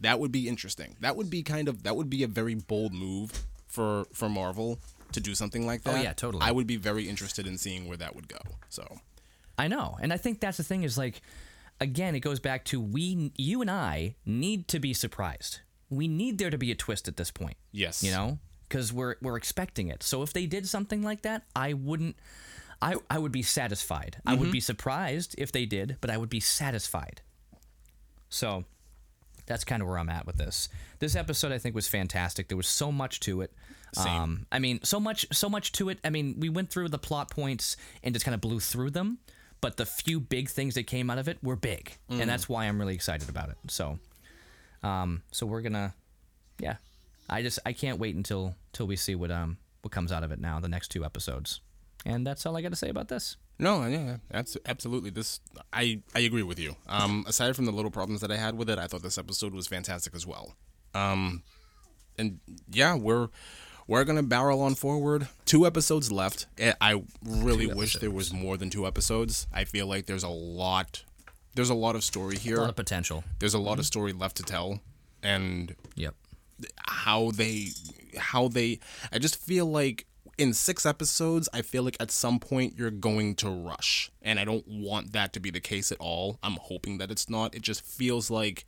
that would be interesting. That would be kind of that would be a very bold move for for Marvel to do something like oh, that. Oh, yeah, totally. I would be very interested in seeing where that would go. So, I know, and I think that's the thing is like, again, it goes back to we, you and I need to be surprised. We need there to be a twist at this point. yes. You know, because we're we're expecting it. So if they did something like that, I wouldn't. I, I would be satisfied. I would be surprised if they did, but I would be satisfied. So that's kind of where I'm at with this. This episode I think was fantastic. There was so much to it. Um, I mean, so much so much to it. I mean, we went through the plot points and just kind of blew through them, but the few big things that came out of it were big, and that's why I'm really excited about it. So, um, so we're gonna, yeah, I just I can't wait until till we see what um what comes out of it now. The next two episodes, and that's all I got to say about this. No, yeah, that's absolutely this. I I agree with you. Um, aside from the little problems that I had with it, I thought this episode was fantastic as well. Um, and yeah, we're we're gonna barrel on forward. Two episodes left. Eh, I really wish there was more than two episodes. I feel like there's a lot. There's a lot of story here. A lot of potential. there's a lot of mm-hmm. story left to tell, and Yep. how they how they I just feel like in 6 episodes I feel like at some point you're going to rush and I don't want that to be the case at all. I'm hoping that it's not. It just feels like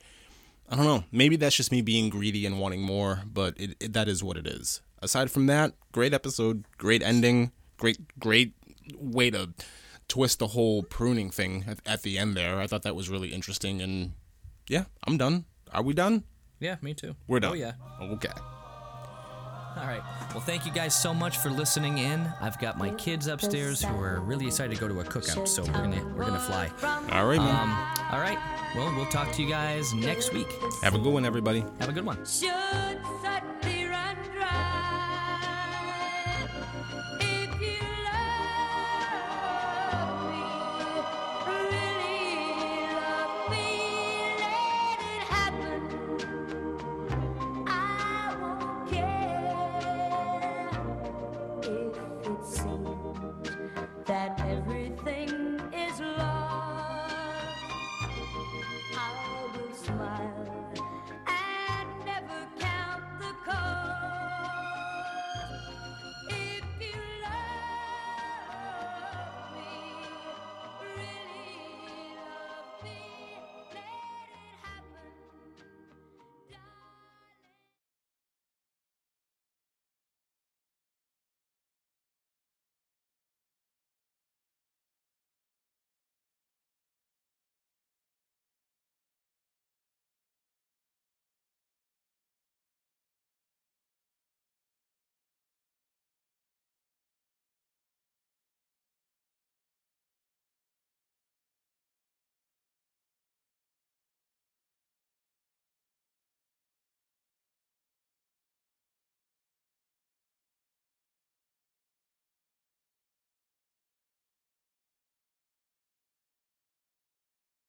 I don't know. Maybe that's just me being greedy and wanting more, but it, it, that is what it is. Aside from that, great episode, great ending, great great way to twist the whole pruning thing at, at the end there. I thought that was really interesting and yeah, I'm done. Are we done? Yeah, me too. We're done. Oh yeah. Okay. All right. Well, thank you guys so much for listening in. I've got my kids upstairs who are really excited to go to a cookout, so we're gonna we're gonna fly. All right, man. Um, all right. Well, we'll talk to you guys next week. Have a good one, everybody. Have a good one. should